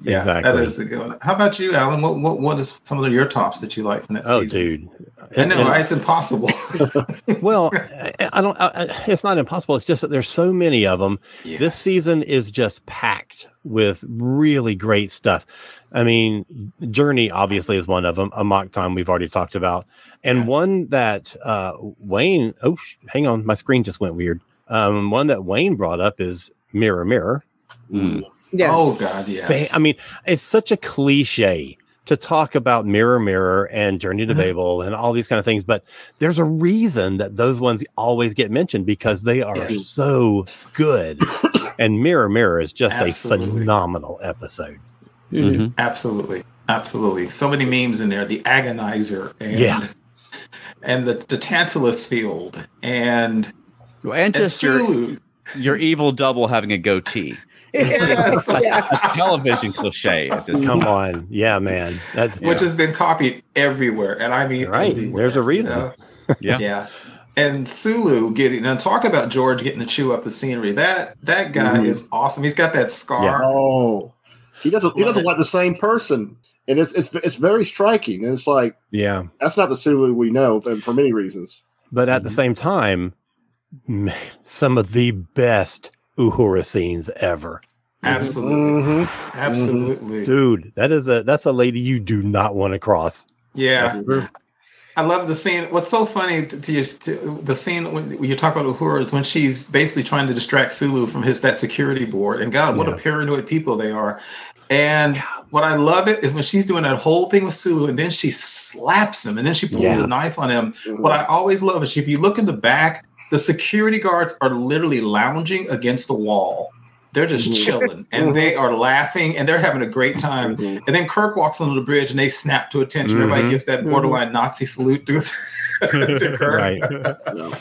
yeah, that Exactly. is a good one. How about you, Alan? What what what is some of your tops that you like from that season? Oh, season? dude. I know, And- right? It's impossible. (laughs) well, I, I don't. I, I- it's not impossible. It's just that there's so many of them. Yeah. This season is just packed with really great stuff. I mean, Journey obviously is one of them. Amok Time we've already talked about, and Yeah. one that uh, Wayne. Oh, sh- hang on, my screen just went weird. Um, one that Wayne brought up is Mirror Mirror. Mm. Yes. Oh God, yes. I mean, it's such a cliche to talk about Mirror Mirror and Journey to Mhm. Babel and all these kind of things, but there's a reason that those ones always get mentioned because they are Yes. so good. and Mirror Mirror is just Absolutely. a phenomenal episode. Mhm. Mhm. Absolutely, absolutely. So many memes in there. The agonizer and Yeah. and the the Tantalus field and Well, and just your your evil double having a goatee. Yes. (laughs) Yeah. A television cliche at this Come point. on. Yeah, man. That's which has been copied everywhere, and I mean, Right. everywhere, There's a you reason. know? (laughs) Yeah. yeah. And Sulu getting now talk about George getting to chew up the scenery. That that guy Mhm. is awesome. He's got that scar. oh, he doesn't. He doesn't it. like the same person, and it's it's it's very striking. And it's like yeah. that's not the Sulu we know, and for many reasons. But at the Mhm. same time, some of the best Uhura scenes ever. Absolutely, Mhm. absolutely. Dude, that is a that's a lady you do not want to cross. Yeah, I love the scene. What's so funny to, to, your, to the scene when, when you talk about Uhura is when she's basically trying to distract Sulu from his that security board. And God, what Yeah. a paranoid people they are. And what I love it is when she's doing that whole thing with Sulu, and then she slaps him, and then she pulls Yeah. a knife on him. Mhm. What I always love is if you look in the back, the security guards are literally lounging against the wall. They're just Mhm. chilling, and they are laughing, and they're having a great time. Mhm. And then Kirk walks onto the bridge and they snap to attention. Everybody Mhm. gives that borderline Nazi salute to, (laughs) to (laughs) Kirk. Right. Yeah.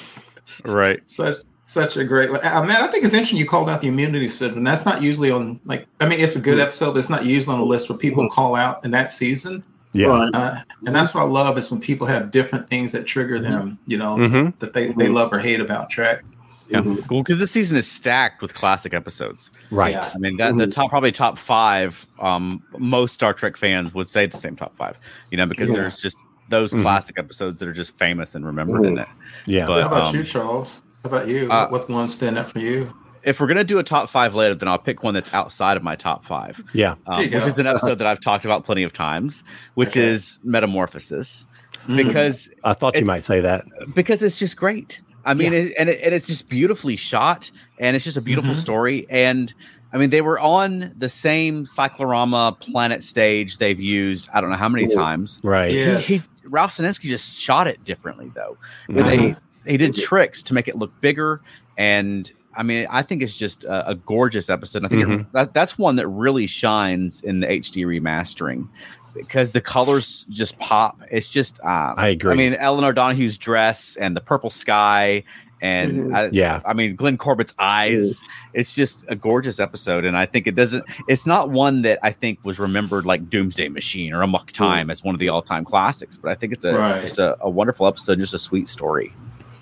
Right. Such such a great one. Uh, man, I think it's interesting you called out the immunity syndrome. That's not usually on like I mean it's a good episode, but it's not usually on a list where people call out in that season. Yeah. Right. Uh, and that's what I love is when people have different things that trigger them, you know, hmm that they, they love or hate about Trek. Yeah. Mhm. Well, because this season is stacked with classic episodes. Right. Yeah. I mean, that the top probably top five. Um, most Star Trek fans would say the same top five. You know, because Yeah. there's just those Mhm. classic episodes that are just famous and remembered in it. Yeah. But- How about um, you, Charles? How about you? uh, what one stand up for you? If we're gonna do a top five later, then I'll pick one that's outside of my top five, yeah. um, which go. is an episode that I've talked about plenty of times, which Okay. is Metamorphosis, Mm. because I thought you might say that. because it's just great. I mean, it, and it, and it's just beautifully shot, and it's just a beautiful Mhm. story. And I mean, they were on the same cyclorama planet stage they've used. I don't know how many Yeah. times. Right. Yeah. Yes. He, he, Ralph Senensky just shot it differently, though. Mhm. They they did tricks to make it look bigger, and I mean, I think it's just a, a gorgeous episode. I think it, Mhm. that, that's one that really shines in the HD remastering because the colors just pop. It's just um, I agree. I mean, Elinor Donahue's dress and the purple sky, and Mhm. I, Yeah. I mean Glenn Corbett's eyes. It's just a gorgeous episode, and I think it doesn't. It's not one that I think was remembered like Doomsday Machine or Amok Time as one of the all-time classics, but I think it's a Right. just a, a wonderful episode, just a sweet story.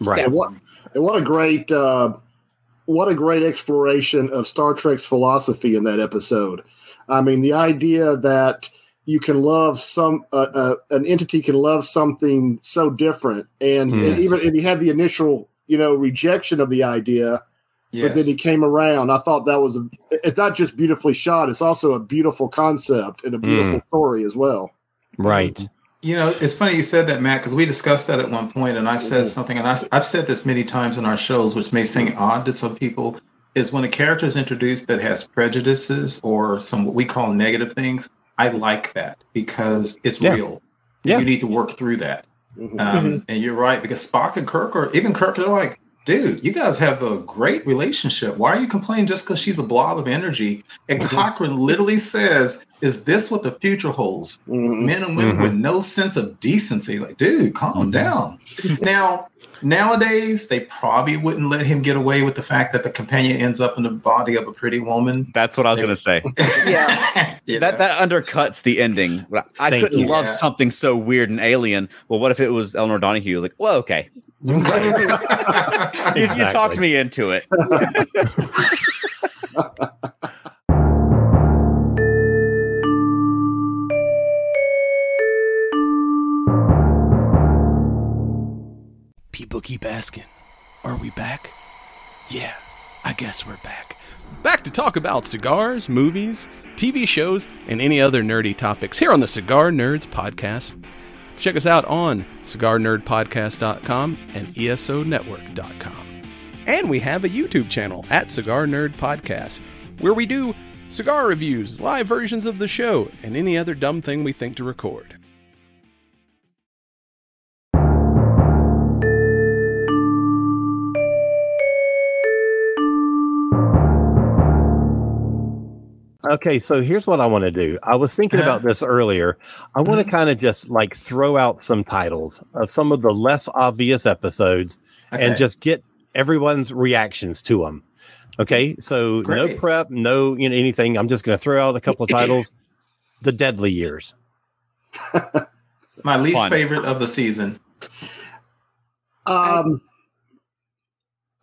right. And what and what a great uh, what a great exploration of Star Trek's philosophy in that episode. I mean, the idea that you can love some uh, uh, an entity can love something so different, and, and even if he had the initial you know rejection of the idea, Yes. but then he came around. I thought that was a, it's not just beautifully shot; it's also a beautiful concept and a beautiful story as well. Right. You know, it's funny you said that, Matt, because we discussed that at one point, and I said Mhm. something, and I, I've said this many times in our shows, which may seem odd to some people, is when a character is introduced that has prejudices or some what we call negative things. I like that because it's Yeah. real. Yeah. You need to work through that. Mhm. Um, And you're right because Spock and Kirk, or even Kirk, they're like, dude, you guys have a great relationship. Why are you complaining just because she's a blob of energy? And Cochrane literally says, Is this what the future holds? Mhm. Men and women Mhm. with no sense of decency. Like, dude, calm down. (laughs) now, nowadays, they probably wouldn't let him get away with the fact that the companion ends up in the body of a pretty woman. That's what I was gonna say. (laughs) Yeah. (laughs) You That that undercuts the ending. I Thank couldn't you. love Yeah. something so weird and alien. Well, what if it was Elinor Donahue? Like, well, okay, you, you talked me into it. People keep asking, are we back? Yeah, I guess we're back. Back to talk about cigars, movies, TV shows, and any other nerdy topics here on the Cigar Nerds Podcast. Check us out on cigarnerdpodcast.com and esonetwork.com. And we have a YouTube channel at Cigar Nerd Podcast where we do cigar reviews, live versions of the show, and any other dumb thing we think to record. Okay, so here's what I want to do. I was thinking uh-huh. about this earlier. I want to mm-hmm. kind of just like throw out some titles of some of the less obvious episodes and just get everyone's reactions to them. Okay, mm-hmm. so no prep, no you know anything. I'm just going to throw out a couple of (laughs) titles. the Deadly Years. (laughs) My least Fun. favorite of the season. Um,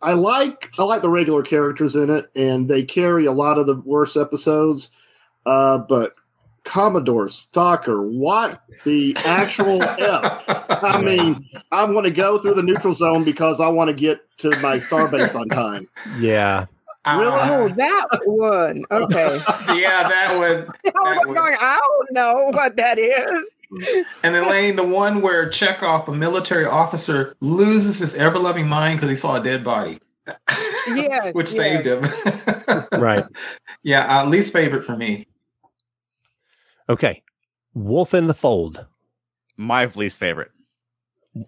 I like I like the regular characters in it, and they carry a lot of the worst episodes. Uh, but Commodore Stocker, what the actual f? I (laughs) mean, I want to go through the neutral zone because I want to get to my starbase on time. Yeah, Oh, Ah, that one. Okay. (laughs) yeah, that one. I was was- going, I don't know what that is. And then Lane, the one where Chekov, a military officer, loses his ever loving mind because he saw a dead body. (laughs) Yes, Which yes. saved him. (laughs) right. Yeah, uh, least favorite for me. Okay, Wolf in the Fold. My least favorite.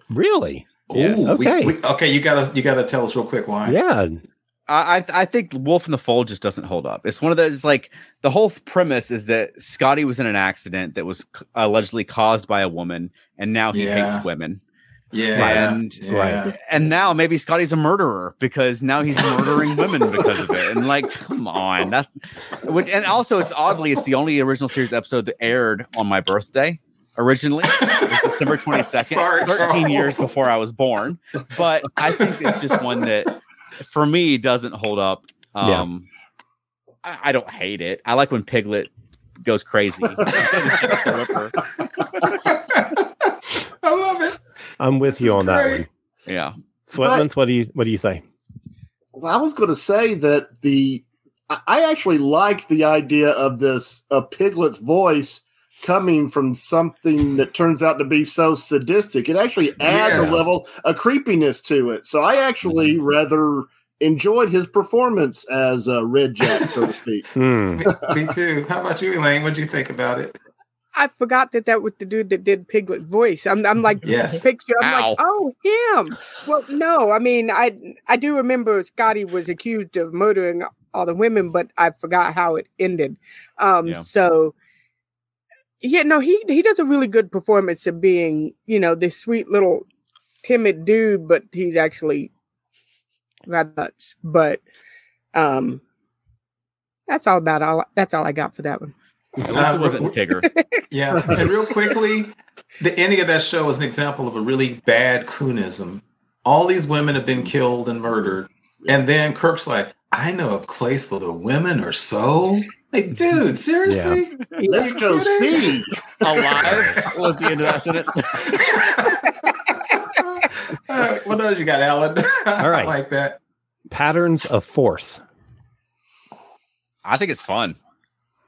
Really? Yes. Ooh, we- Okay. we- okay, you gotta you gotta tell us real quick why. Yeah. I I think Wolf in the Fold just doesn't hold up. It's one of those like the whole premise is that Scotty was in an accident that was allegedly caused by a woman, and now he Yeah. hates women. Yeah. And yeah. and now maybe Scotty's a murderer because now he's murdering women because of it. And like, come on, that's which, and also it's oddly it's the only original series episode that aired on my birthday originally. It's December twenty second, (laughs) thirteen Charles. years before I was born. But I think it's just one that for me doesn't hold up. Yeah. Um, I, I don't hate it. I like when Piglet goes crazy. (laughs) I love it. I'm with you is on that one. yeah. Sweatmans, what do you what do you say? Well, I was going to say that the I- I actually like the idea of this a piglet's voice coming from something that turns out to be so sadistic. It actually adds Yes. a level of creepiness to it. So I actually rather enjoyed his performance as uh, Redjac, so to speak. (laughs) Hmm. Me, me too. How about you, Elaine? What do you think about it? I forgot that that was the dude that did Piglet voice. I'm, I'm like, Yes. picture. I'm Ow. like, oh, him. Well, no, I mean, I, I do remember Scotty was accused of murdering all the women, but I forgot how it ended. Um, Yeah. so yeah, no, he he does a really good performance of being, you know, this sweet little timid dude, but he's actually rather nuts. But um, that's all about all. That's all I got for that one. At least Uh, it wasn't (laughs) Tigger. Yeah. And real quickly, the ending of that show is an example of a really bad coonism. All these women have been killed and murdered. And then Kirk's like, I know a place where the women are so like, dude, seriously? Let's go see. (laughs) Alive What was the end of that sentence. (laughs) Uh, what else you got, Alan? (laughs) All right. I like that. Patterns of Force. I think it's fun.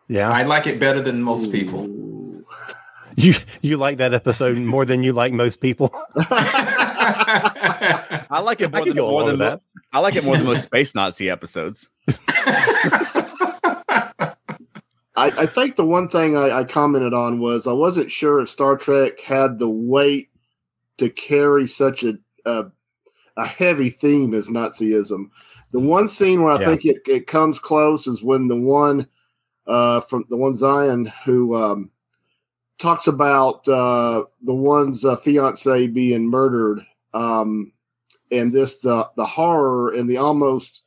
Yeah. I like it better than most people. You you like that episode more than you like most people. I like it more than go more than with mo- I like it more than most space Nazi episodes. I, I think the one thing I, I commented on was I wasn't sure if Star Trek had the weight to carry such a a, a heavy theme as Nazism. The one scene where I Yeah. think it, it comes close is when the one uh, from the one Zeon who um, talks about uh, the one's uh, fiance being murdered, um, and this the the horror and the almost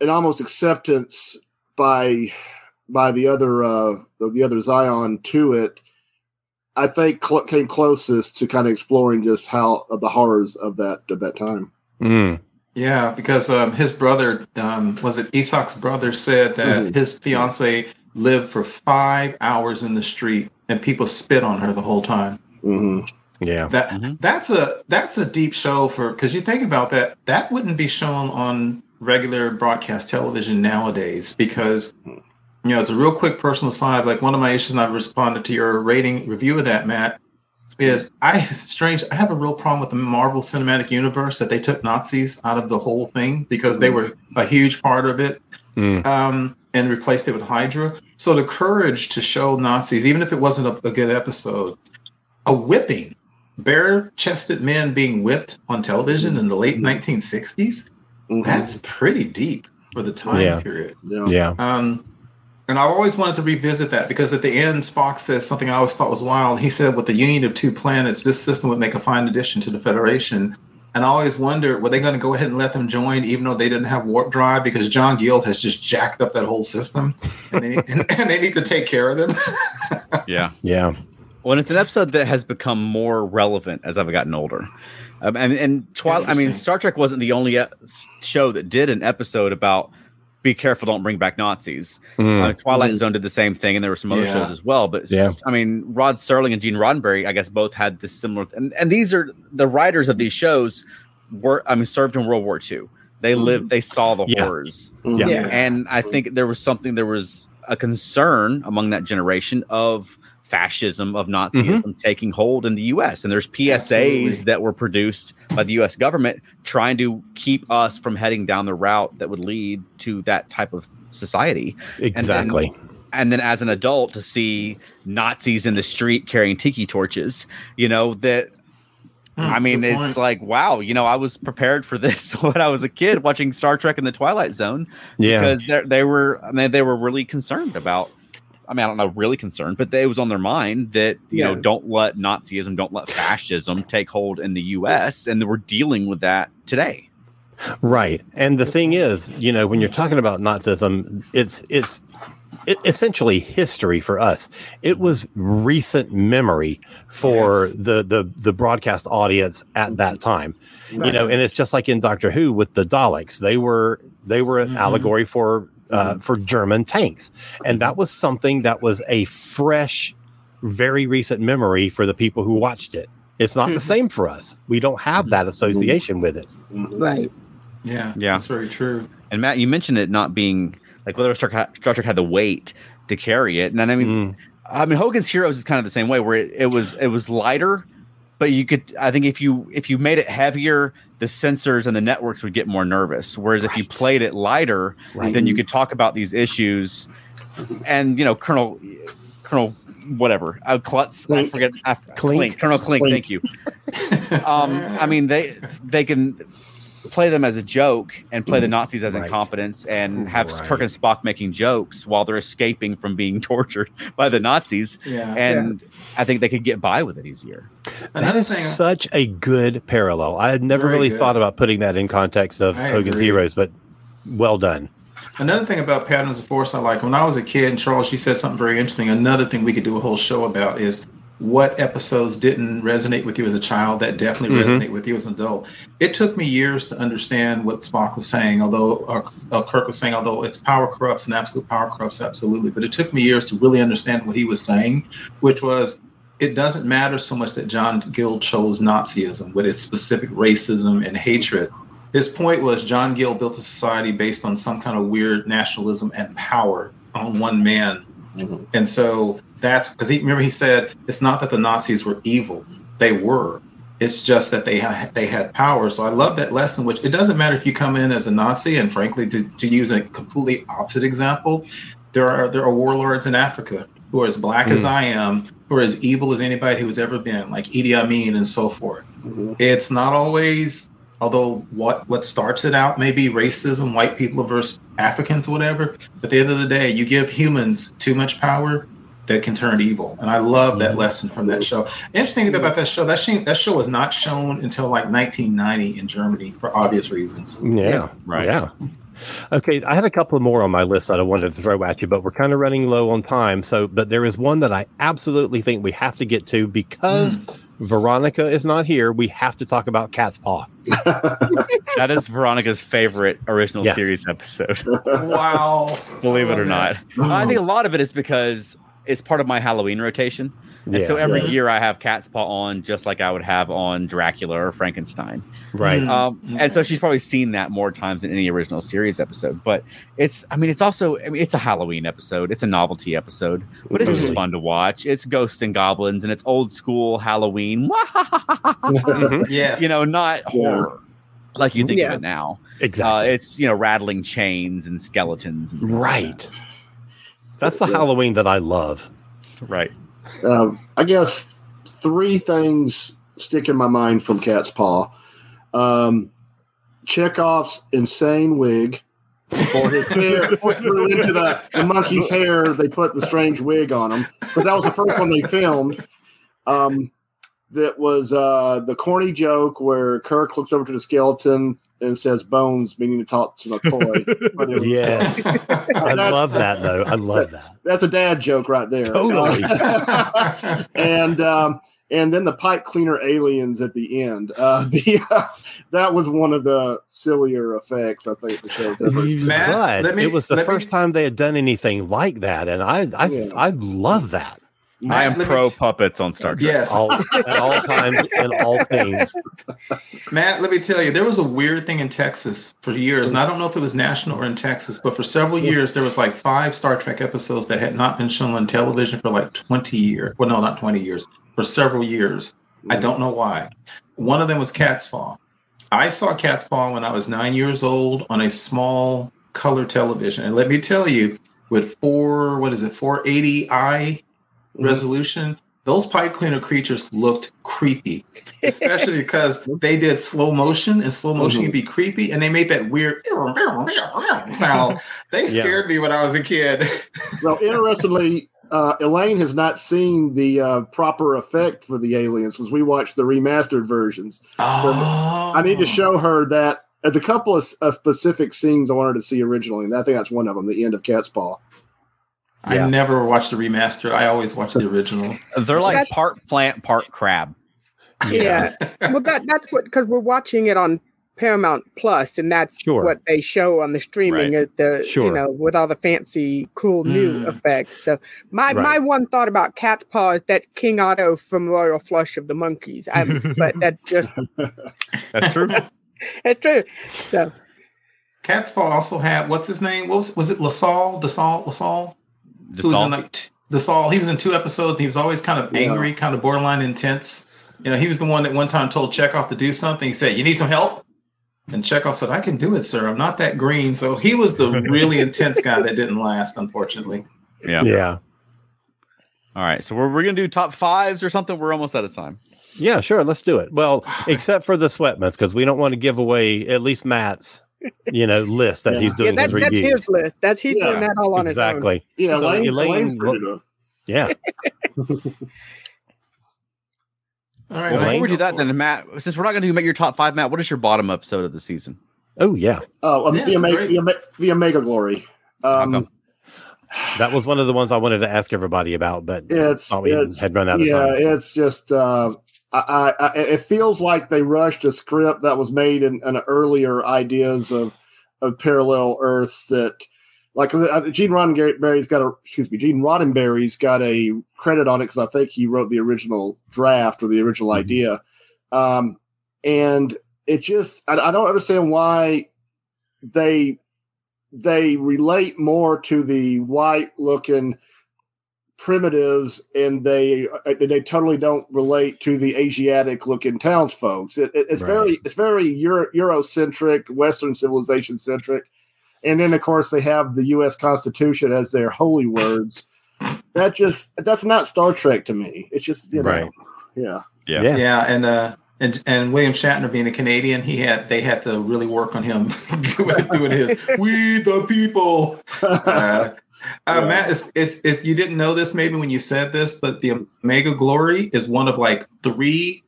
an almost acceptance by by the other uh, the other Zeon to it. I think cl- came closest to kind of exploring just how of the horrors of that of that time. Mm. Yeah, because um, his brother, um, was it Isak's brother, said that Mhm. his fiance lived for five hours in the street and people spit on her the whole time. hmm Yeah. That Mhm. that's a that's a deep show for because you think about that that wouldn't be shown on regular broadcast television nowadays because you know as a real quick personal side like one of my issues and I've responded to your rating review of that Matt is I strange I have a real problem with the Marvel Cinematic Universe that they took Nazis out of the whole thing because they were a huge part of it Mm. um, and replaced it with Hydra. So the courage to show Nazis, even if it wasn't a, a good episode, a whipping, bare-chested men being whipped on television in the late 1960s, that's pretty deep for the time Yeah. period. yeah. Yeah. Um, and I always wanted to revisit that because at the end, Spock says something I always thought was wild. He said, with the union of two planets, this system would make a fine addition to the Federation. And I always wondered, were they going to go ahead and let them join, even though they didn't have warp drive? Because John Gill has just jacked up that whole system, and they, (laughs) and, and they need to take care of them. (laughs) Yeah. Yeah. Well, it's an episode that has become more relevant as I've gotten older. Um, and, and Twilight, I mean, Star Trek wasn't the only uh, show that did an episode about be careful, don't bring back Nazis. Mm. Uh, Twilight Mhm. Zone did the same thing, and there were some other Yeah. shows as well. But Yeah. I mean, Rod Serling and Gene Roddenberry, I guess, both had this similar. And, and these are the writers of these shows were, I mean, served in World War II. They lived, they saw the Yeah. horrors. Yeah. Yeah. And I think there was something, there was a concern among that generation of fascism, of Nazism taking hold in the US. And there's PSAs Absolutely. that were produced by the US government trying to keep us from heading down the route that would lead to that type of society. Exactly. And then as an adult to see Nazis in the street carrying tiki torches, you know, that I mean, Hmm, Good it's point. like, wow, you know, I was prepared for this (laughs) when I was a kid watching Star Trek in the Twilight Zone yeah. because they they were I mean they were really concerned about I mean I don't know really concerned but they, it was on their mind that you know don't let Nazism don't let fascism take hold in the US and we're dealing with that today. Right. And the thing is, you know, when you're talking about Nazism, it's it's it, essentially history for us. It was recent memory for Yes. the the the broadcast audience at that time. You know, and it's just like in Doctor Who with the Daleks. They were they were an Mhm. allegory for uh, for German tanks, and that was something that was a fresh, very recent memory for the people who watched it. It's not the Mhm. same for us. We don't have that association with it. Right. yeah, Yeah. that's very true. And Matt you mentioned it not being like whether Star, Trek- Star Trek had the weight to carry it and then I mean Mm. I mean Hogan's Heroes is kind of the same way where it, it was it was lighter but you could I think if you if you made it heavier the censors and the networks would get more nervous whereas if you played it lighter Right. then you could talk about these issues and you know Colonel Colonel whatever uh, Klutz I Klink. forget I, Klink. Klink. Colonel Klink, Klink. thank you um I mean they they can play them as a joke and play the Nazis as Right. incompetence and have Right. Kirk and Spock making jokes while they're escaping from being (laughs) tortured by the Nazis. yeah, And I think they could get by with it easier. That Another is thing, such a good parallel. I had never really good. thought about putting that in context of I Hogan's agree. Heroes, but well done. Another thing about patterns of force I like when I was a kid, and Charles, you said something very interesting. Another thing we could do a whole show about is what episodes didn't resonate with you as a child that definitely Mhm. resonate with you as an adult. It took me years to understand what Spock was saying, although or, uh, Kirk was saying, although it's power corrupts and absolute power corrupts absolutely. But it took me years to really understand what he was saying, which was it doesn't matter so much that John Gill chose Nazism with its specific racism and hatred. His point was John Gill built a society based on some kind of weird nationalism and power on one man. Mhm. And so that's because he remember he said it's not that the Nazis were evil; they were. It's just that they had they had power. So I love that lesson. Which it doesn't matter if you come in as a Nazi, and frankly, to, to use a completely opposite example, there are there are warlords in Africa who are as black as Mm. I am, are as evil as anybody who's ever been, like Idi Amin and so forth Mhm. it's not always Although what what starts it out may be racism, white people versus Africans, whatever. But at the end of the day, you give humans too much power, that can turn evil. And I love that mm-hmm. lesson from that show. Interesting thing about that show, that show, that show was not shown until like 1990 in Germany for obvious reasons. Yeah, right. Yeah. Okay, I had a couple more on my list that I wanted to throw at you, but we're kind of running low on time. So, but there is one that I absolutely think we have to get to because mm. Veronica is not here. We have to talk about Catspaw. (laughs) That is Veronica's favorite original Yeah. series episode. Wow. (laughs) Believe it or Love not. (laughs) I think a lot of it is because it's part of my Halloween rotation. And so every Yeah. year I have Catspaw on, just like I would have on Dracula or Frankenstein. Right. Mm. Um, Okay. and so she's probably seen that more times than any original series episode. But it's, I mean, it's also, I mean, it's a Halloween episode. It's a novelty episode, but it's just fun to watch. It's ghosts and goblins, and it's old school Halloween. (laughs) Mhm. Yes. you know, not horror like you think Yeah. of it now. Uh, Exactly. it's you know rattling chains and skeletons. And things like right. That's the Halloween that I love. Right. Um, I guess three things stick in my mind from Catspaw. Um, Chekov's insane wig for his hair (laughs) grew into the, the monkey's hair. They put the strange wig on him, but that was the first one they filmed. Um, that was uh, the corny joke where Kirk looks over to the skeleton and says "bones," meaning to talk to McCoy. (laughs) But it was- Yes. (laughs) I love that though. I love that. That's a dad joke right there. Totally. (laughs) and um, and then the pipe cleaner aliens at the end. Uh, the that was one of the sillier effects I think the show's ever. Matt, but let me- it was the let me- first time they had done anything like that, and I I Yeah. I love that. I am Matt, pro puppets on Star Trek. Yes. All at all times and all things. Matt, let me tell you, there was a weird thing in Texas for years, and I don't know if it was national or in Texas, but for several years there was like five Star Trek episodes that had not been shown on television for like 20 years. Well, no, not 20 years, for several years. I don't know why. One of them was Catspaw. I saw Catspaw when I was nine years old on a small color television, and let me tell you, with four, what is it, 480i resolution, those pipe cleaner creatures looked creepy especially (laughs) because they did slow motion and slow motion can be creepy and they made that weird (laughs) sound they Yeah. scared me when i was a kid Well, interestingly, uh, Elaine has not seen the uh, proper effect for the aliens since we watched the remastered versions. oh. I need to show her that. There's a couple of, of specific scenes I wanted to see originally, and I think that's one of them. The end of Catspaw. I Yeah. never watch the remaster i always watch the original They're like That's- part plant, part crab. Yeah. well, that that's what because we're watching it on Paramount Plus, and that's Sure. what they show on the streaming. Right. The Sure. you know with all the fancy, cool new Mm. effects. So my Right. my one thought about Catspaw is that King Otto from Royal Flush of the Monkees. I'm, (laughs) but that just That's true. (laughs) it's true. So Catspaw also had what's his name what was, was it lasalle desalle lasalle who was in like t- Desalle. He was in two episodes. He was always kind of Yeah. angry, kind of borderline intense. You know, he was the one that one time told Chekov to do something. He said, "You need some help," and Chekov said, "I can do it, sir. I'm not that green." So he was the (laughs) really intense guy that didn't last, unfortunately. Yeah. Yeah. All right. So we're, we're gonna do top fives or something. We're almost out of time. Yeah, sure. Let's do it. Well, (sighs) except for the sweat Sweatmans, because we don't want to give away at least Matt's, you know, list that Yeah. he's yeah, doing that, his that's reviews. his list. That's he's Yeah, doing that all on exactly. Yeah, So Elaine, Elaine- Elaine's. Yeah. (laughs) All right. Well, Before we do that, then Matt, since we're not gonna do make your top five, Matt, what is your bottom episode of the season? Oh yeah. Oh, um, Yeah, the, Omega, the, Ome- the Omega Glory. Um. That was one of the ones I wanted to ask everybody about, but (sighs) It's we it's had run out of yeah, time. it's just uh, I, I, it feels like they rushed a script that was made in, in earlier ideas of of parallel Earths that like uh, Gene Roddenberry's got a excuse me Gene Roddenberry's got a credit on it because I think he wrote the original draft or the original Mhm. idea, um, and it just I, I don't understand why they they relate more to the white looking primitives and they uh, they totally don't relate to the asiatic looking townsfolks it, it- it's Right. very it's very Euro, eurocentric western civilization centric and then of course they have the us constitution as their holy words that just that's not star trek to me it's just you know Right. yeah Yeah. Yeah. Yeah, and uh, and and William Shatner being a Canadian, he had they had to really work on him (laughs) doing his "We the people." (laughs) Uh, uh, Matt, it's, it's, it's, you didn't know this maybe when you said this, but the Omega Glory is one of like three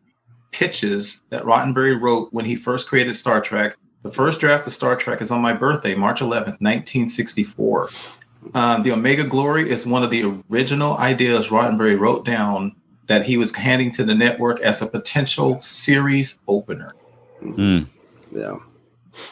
pitches that Roddenberry wrote when he first created Star Trek. The first draft of Star Trek is on my birthday, March 11th, 1964. Um, the Omega Glory is one of the original ideas Roddenberry wrote down that he was handing to the network as a potential series opener. Mm. Yeah.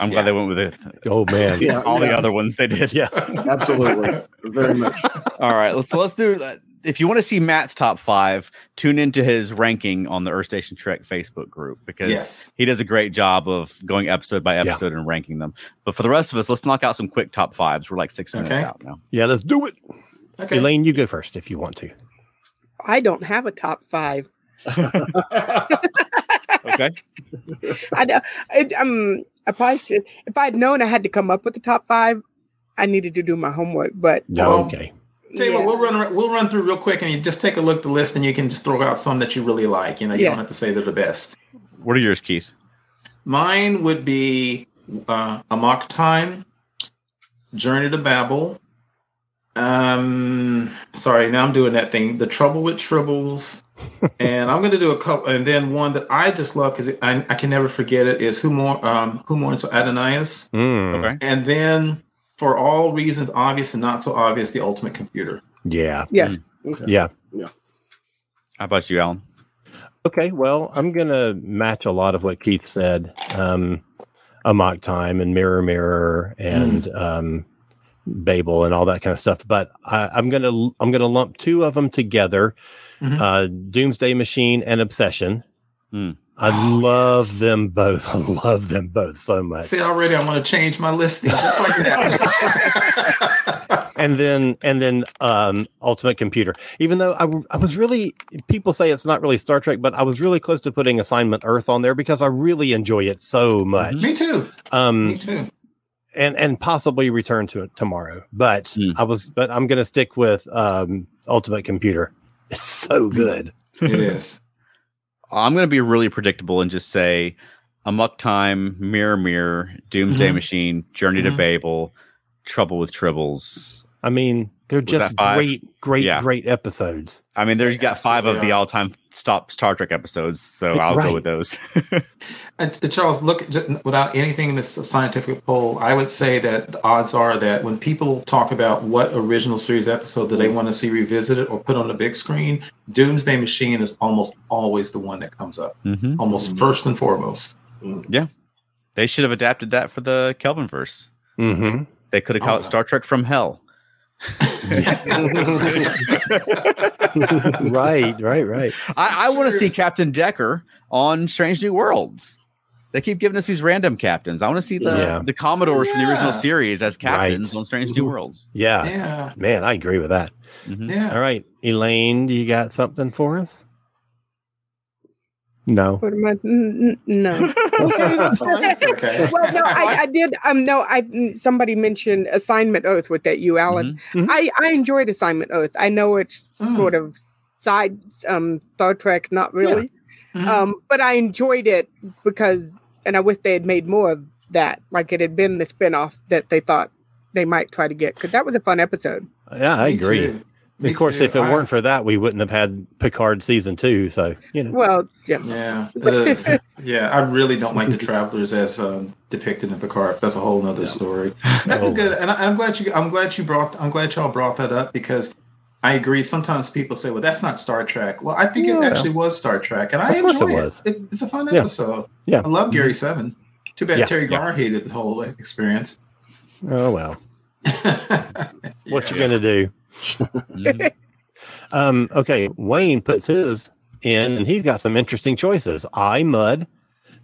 I'm glad they went with it. Oh man, Yeah. All the other ones they did. yeah. (laughs) Absolutely. Very much. All right, let's let's do. uh, If you want to see Matt's top five, tune into his ranking on the Earth Station Trek Facebook group because Yes. he does a great job of going episode by episode and ranking them. But for the rest of us, let's knock out some quick top fives. We're like six minutes Okay. out now. Yeah, let's do it. Okay. Elaine, you go first if you want to. I don't have a top five. (laughs) Okay. (laughs) I know. It, um, I probably should. If I'd known I had to come up with the top five, I needed to do my homework. But No, Well, okay. Tell you yeah. what, we'll run we'll run through real quick, and you just take a look at the list, and you can just throw out some that you really like. You know, you Yeah. don't have to say they're the best. What are yours, Keith? Mine would be uh, Amok Time, Journey to Babel. Um, sorry, now I'm doing that thing. The Trouble with Tribbles, (laughs) and I'm going to do a couple, and then one that I just love because I, I can never forget it is Who More um, Who Mourns for Adonais, Mm, Okay. and then for all reasons obvious and not so obvious, The Ultimate Computer. Yeah. yes, Yeah. Yeah. How about you, Alan? Okay, well, I'm gonna match a lot of what Keith said. Um, Amok Time and Mirror Mirror and um, Babel and all that kind of stuff. But I, I'm gonna I'm gonna lump two of them together: Mhm. uh, Doomsday Machine and Obsession. Hmm. I Oh, love yes. them both. (laughs) I love them both so much. See, already I want to change my listing just like that. (laughs) (laughs) and then and then um ultimate computer even though I, I was really people say it's not really star trek but i was really close to putting assignment earth on there because i really enjoy it so much Me too. Um, Me too. And and possibly return to it tomorrow but Hmm. i was but i'm gonna stick with um ultimate computer it's so good It (laughs) is. I'm going to be really predictable and just say Amok Time, Mirror Mirror, Doomsday Mhm. Machine, Journey to Mhm. Babel, Trouble with Tribbles. i mean they're Was just great great Yeah. great episodes I mean, there's They got five of absolutely the all-time stop Star Trek episodes, so Yeah, I'll right. go with those. (laughs) And Charles, look, without anything in this scientific poll, I would say that the odds are that when people talk about what original series episode do they want to see revisited or put on the big screen, Doomsday Machine is almost always the one that comes up, Mhm. almost first and foremost. Yeah. They should have adapted that for the Kelvin verse. mm-hmm. They could have called Oh. it Star Trek from Hell. (laughs) right right right I, I want to see Captain Decker on Strange New Worlds. They keep giving us these random captains. I want to see the, Yeah. the Commodores from the original series as captains Right. on Strange New Worlds. yeah Yeah, man i agree with that Mhm. yeah. All right, Elaine, do you got something for us? No. what am I? n- n- No. (laughs) That's okay. (laughs) well, no, I, I did. Um, no, I somebody mentioned assignment oath with that you, Alan. Mhm. I I enjoyed assignment oath. I know it's Mm. sort of side um Star Trek, not really. Mhm. Um, but I enjoyed it because, and I wish they had made more of that. Like it had been the spinoff that they thought they might try to get because that was a fun episode. Yeah, I Me agree. Too. Me Of course, too. if it I- weren't for that, we wouldn't have had Picard season two. So you know, Well, yeah. Yeah, uh, yeah. I really don't like the travelers as um, depicted in Picard. That's a whole nother story. That's Oh. a good, and I, I'm glad you. I'm glad you brought. I'm glad y'all brought that up because I agree. Sometimes people say, "Well, that's not Star Trek." Well, I think it actually was Star Trek, and I Of course it enjoy it. was. It- It's a fun Yeah. episode. Yeah. I love Gary Seven. Too bad Yeah, Terry yeah. Garr hated the whole experience. oh well. (laughs) What you gonna do? Mhm. Um, okay, Wayne puts his in, and he's got some interesting choices. I Mudd,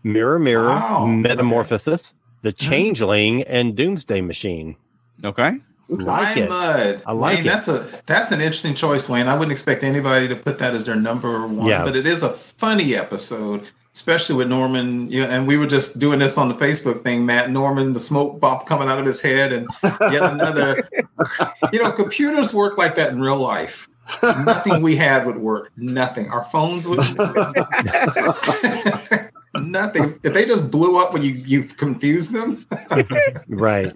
Mirror Mirror, Wow, Metamorphosis, The Hmm. Changeling, and Doomsday Machine. Okay. Like Wine it. Mudd. I like Wayne, it. That's a that's an interesting choice, Wayne. I wouldn't expect anybody to put that as their number one, Yeah. but it is a funny episode, especially with Norman. You know, and we were just doing this on the Facebook thing, Matt. Norman, the smoke bomb coming out of his head, and yet another. (laughs) you know, computers work like that in real life. Nothing we had would work. Nothing. Our phones would. (laughs) nothing. If they just blew up when you you've confused them, (laughs) Right.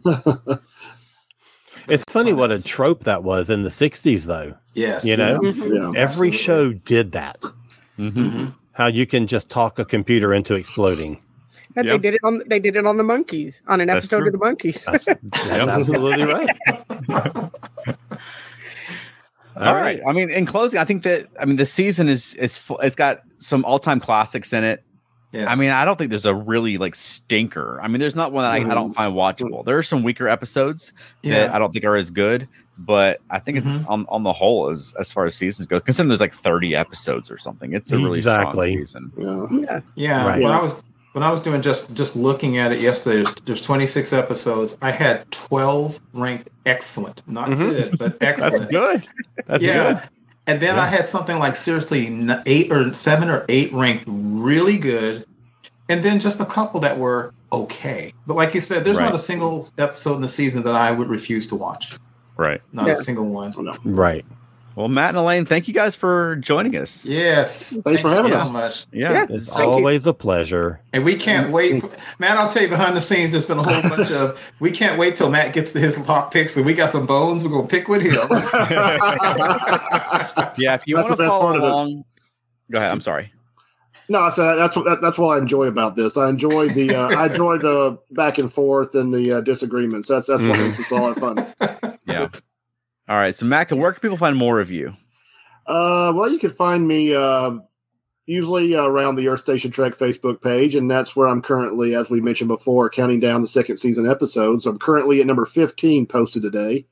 it's funny what a trope that was in the 60s, though. yes, You know, Mhm. Yeah. every Absolutely. show did that. Mhm. How you can just talk a computer into exploding. And Yeah. They did it on they did it on the Monkees on an That's episode true. of the Monkees. That's, that's (laughs) absolutely right. (laughs) All right. I mean, in closing, I think that I mean the season is is it's got some all time classics in it. Yes. I mean, I don't think there's a really like stinker. I mean, there's not one that I, I don't find watchable. There are some weaker episodes that. I don't think are as good, but I think it's Mhm. on on the whole as as far as seasons go. Considering there's like 30 episodes or something, it's a really Exactly. strong season. Yeah. yeah. Yeah, Right. when I was when I was doing just just looking at it yesterday, there's, there's 26 episodes. I had 12 ranked excellent, not Mhm. good, but (laughs) excellent. That's good. That's yeah. good. And then Yeah. I had something like seriously eight or seven or eight ranked really good, and then just a couple that were okay. But like you said, there's Right. not a single episode in the season that I would refuse to watch. Right. Not Yeah. a single one. Oh, right. Well, Matt and Elaine, thank you guys for joining us. Yes. Thanks for Thank you having so us. much. Yeah. Yeah. It's Thank you. always a pleasure. And we can't wait. Man, I'll tell you behind the scenes, there's been a whole bunch of. (laughs) We can't wait till Matt gets to his lock picks, and we got some bones. We're gonna pick with him. (laughs) (laughs) Yeah. If you That's want to follow part of it. along, go ahead. I'm sorry. No, I said that's what that, that's what I enjoy about this. I enjoy the uh, I enjoy the back and forth and the uh, disagreements. That's that's what makes it all our fun. Yeah. All right. So, Matt, where can people find more of you? Uh, well, you can find me uh, usually uh, around the Earth Station Trek Facebook page, and that's where I'm currently, as we mentioned before, counting down the second season episodes. I'm currently at number 15 posted today,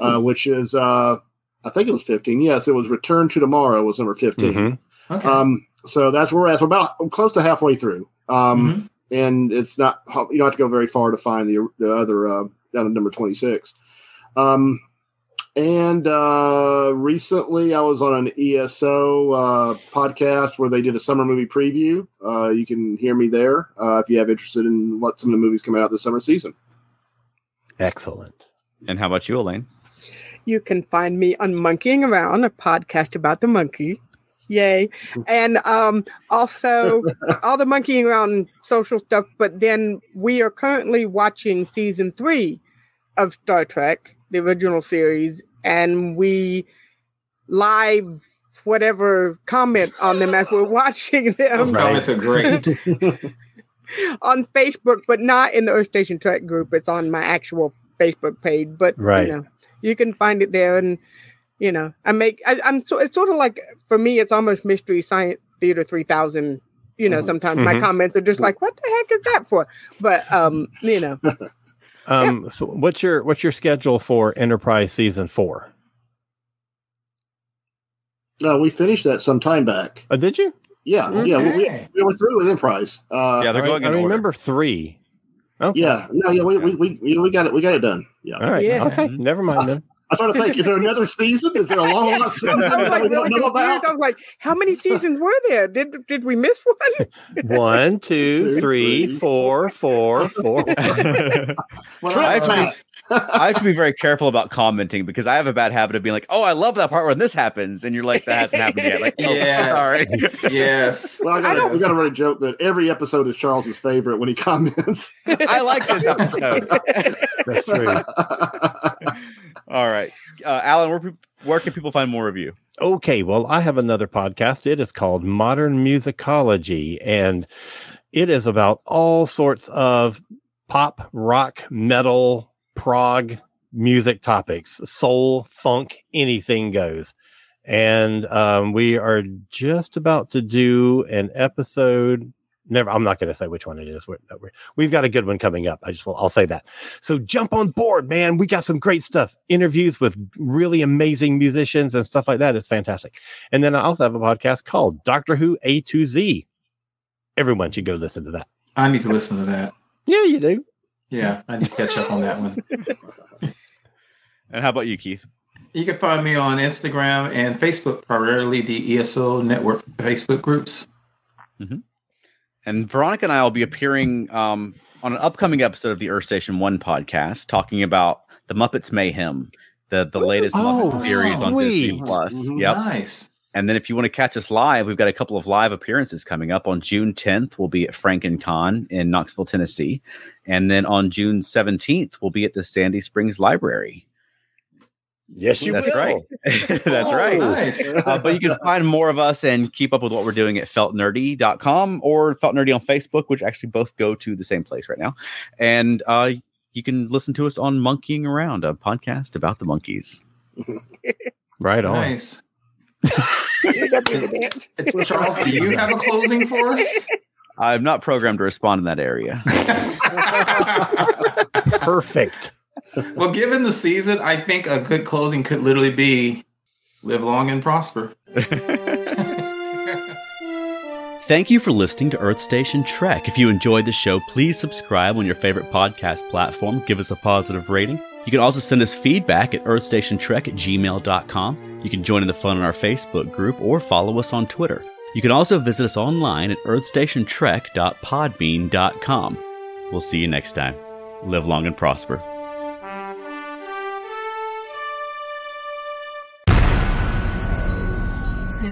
uh, which is uh, I think it was 15. Yes, it was Return to Tomorrow was number 15. Mhm. okay. Um, so that's where we're at. So about close to halfway through. Um, Mhm. and it's not you don't have to go very far to find the the other uh, down at number 26. Um, and uh, recently, I was on an ESO uh, podcast where they did a summer movie preview. Uh, you can hear me there uh, if you have interested in what some of the movies coming out this summer season. Excellent. And how about you, Elaine? You can find me on Monkeying Around, a podcast about the monkey. Yay. (laughs) And um, also (laughs) all the monkeying around social stuff. But then we are currently watching season three of Star Trek, the original series, and we live whatever comment on them as we're (laughs) watching them Those Right. comments are great. (laughs) on Facebook, but not in the Earth Station Trek group. It's on my actual Facebook page, but Right. you know, you can find it there. And you know, I make I, I'm so it's sort of like for me, it's almost Mystery Science Theater three thousand. You know, Mhm. sometimes my Mhm. comments are just like, "What the heck is that for?" But um, you know, (laughs) Um, so what's your what's your schedule for Enterprise season four? No, we finished that some time back. Oh, did you? Yeah, yeah, we, we, were through with Enterprise. Uh, Yeah, they're I, going I in order. remember three. Okay. yeah, no, yeah, we, we, we, you know, we got it, we got it done. Yeah, All right. Yeah. Okay. Never mind then. I started to think, is there another season? Is there a long (laughs) I lost was season like that we really don't know about? confused. I was like, "How many seasons were there? Did did we miss one?" One, (laughs) two, Two, three, three, four, four, four. (laughs) Well, I have, to be, I have to be very careful about commenting because I have a bad habit of being like, "Oh, I love that part when this happens," and you're like, "That hasn't happened yet." Like, oh, Yes. sorry. yes. Well, I I got don't- we got to really joke that every episode is Charles's favorite when he comments. I like this episode. That's true. All right, uh, Alan, where, where can people find more of you? Okay, well, I have another podcast. It is called Modern Musicology, and it is about all sorts of pop, rock, metal, prog music topics, soul, funk, anything goes. And um, we are just about to do an episode. Never, I'm not going to say which one it is. We're, that we're, we've got a good one coming up. I just will, I'll say that. So jump on board, man. We got some great stuff. Interviews with really amazing musicians and stuff like that. It's fantastic. And then I also have a podcast called Doctor Who A to Z. Everyone should go listen to that. I need to listen to that. Yeah, you do. Yeah, I need to catch up on that one. (laughs) And how about you, Keith? You can find me on Instagram and Facebook, primarily the ESO Network Facebook groups. Mm-hmm. And Veronica and I will be appearing um, on an upcoming episode of the Earth Station One podcast, talking about the Muppets Mayhem, the the latest Oh, Muppet series on Disney sweet. Plus. Mhm. Yep. Nice. And then if you want to catch us live, we've got a couple of live appearances coming up. On June 10th, we'll be at FrankenCon in Knoxville, Tennessee. And then on June 17th, we'll be at the Sandy Springs Library. Yes, you That's will. right. (laughs) That's Oh, right. Nice. Uh, but you can find more of us and keep up with what we're doing at feltnerdy.com or Felt Nerdy on Facebook, which actually both go to the same place right now. And uh, you can listen to us on Monkeying Around, a podcast about the Monkees. (laughs) Right on. Nice. You got to do. (laughs) Charles, do you have a closing for us? I'm not programmed to respond in that area. Perfect. (laughs) well, given the season, I think a good closing could literally be live long and prosper. (laughs) Thank you for listening to Earth Station Trek. If you enjoyed the show, please subscribe on your favorite podcast platform. Give us a positive rating. You can also send us feedback at earthstationtrek at gmail.com. You can join in the fun on our Facebook group or follow us on Twitter. You can also visit us online at earthstationtrek.podbean.com. We'll see you next time. Live long and prosper.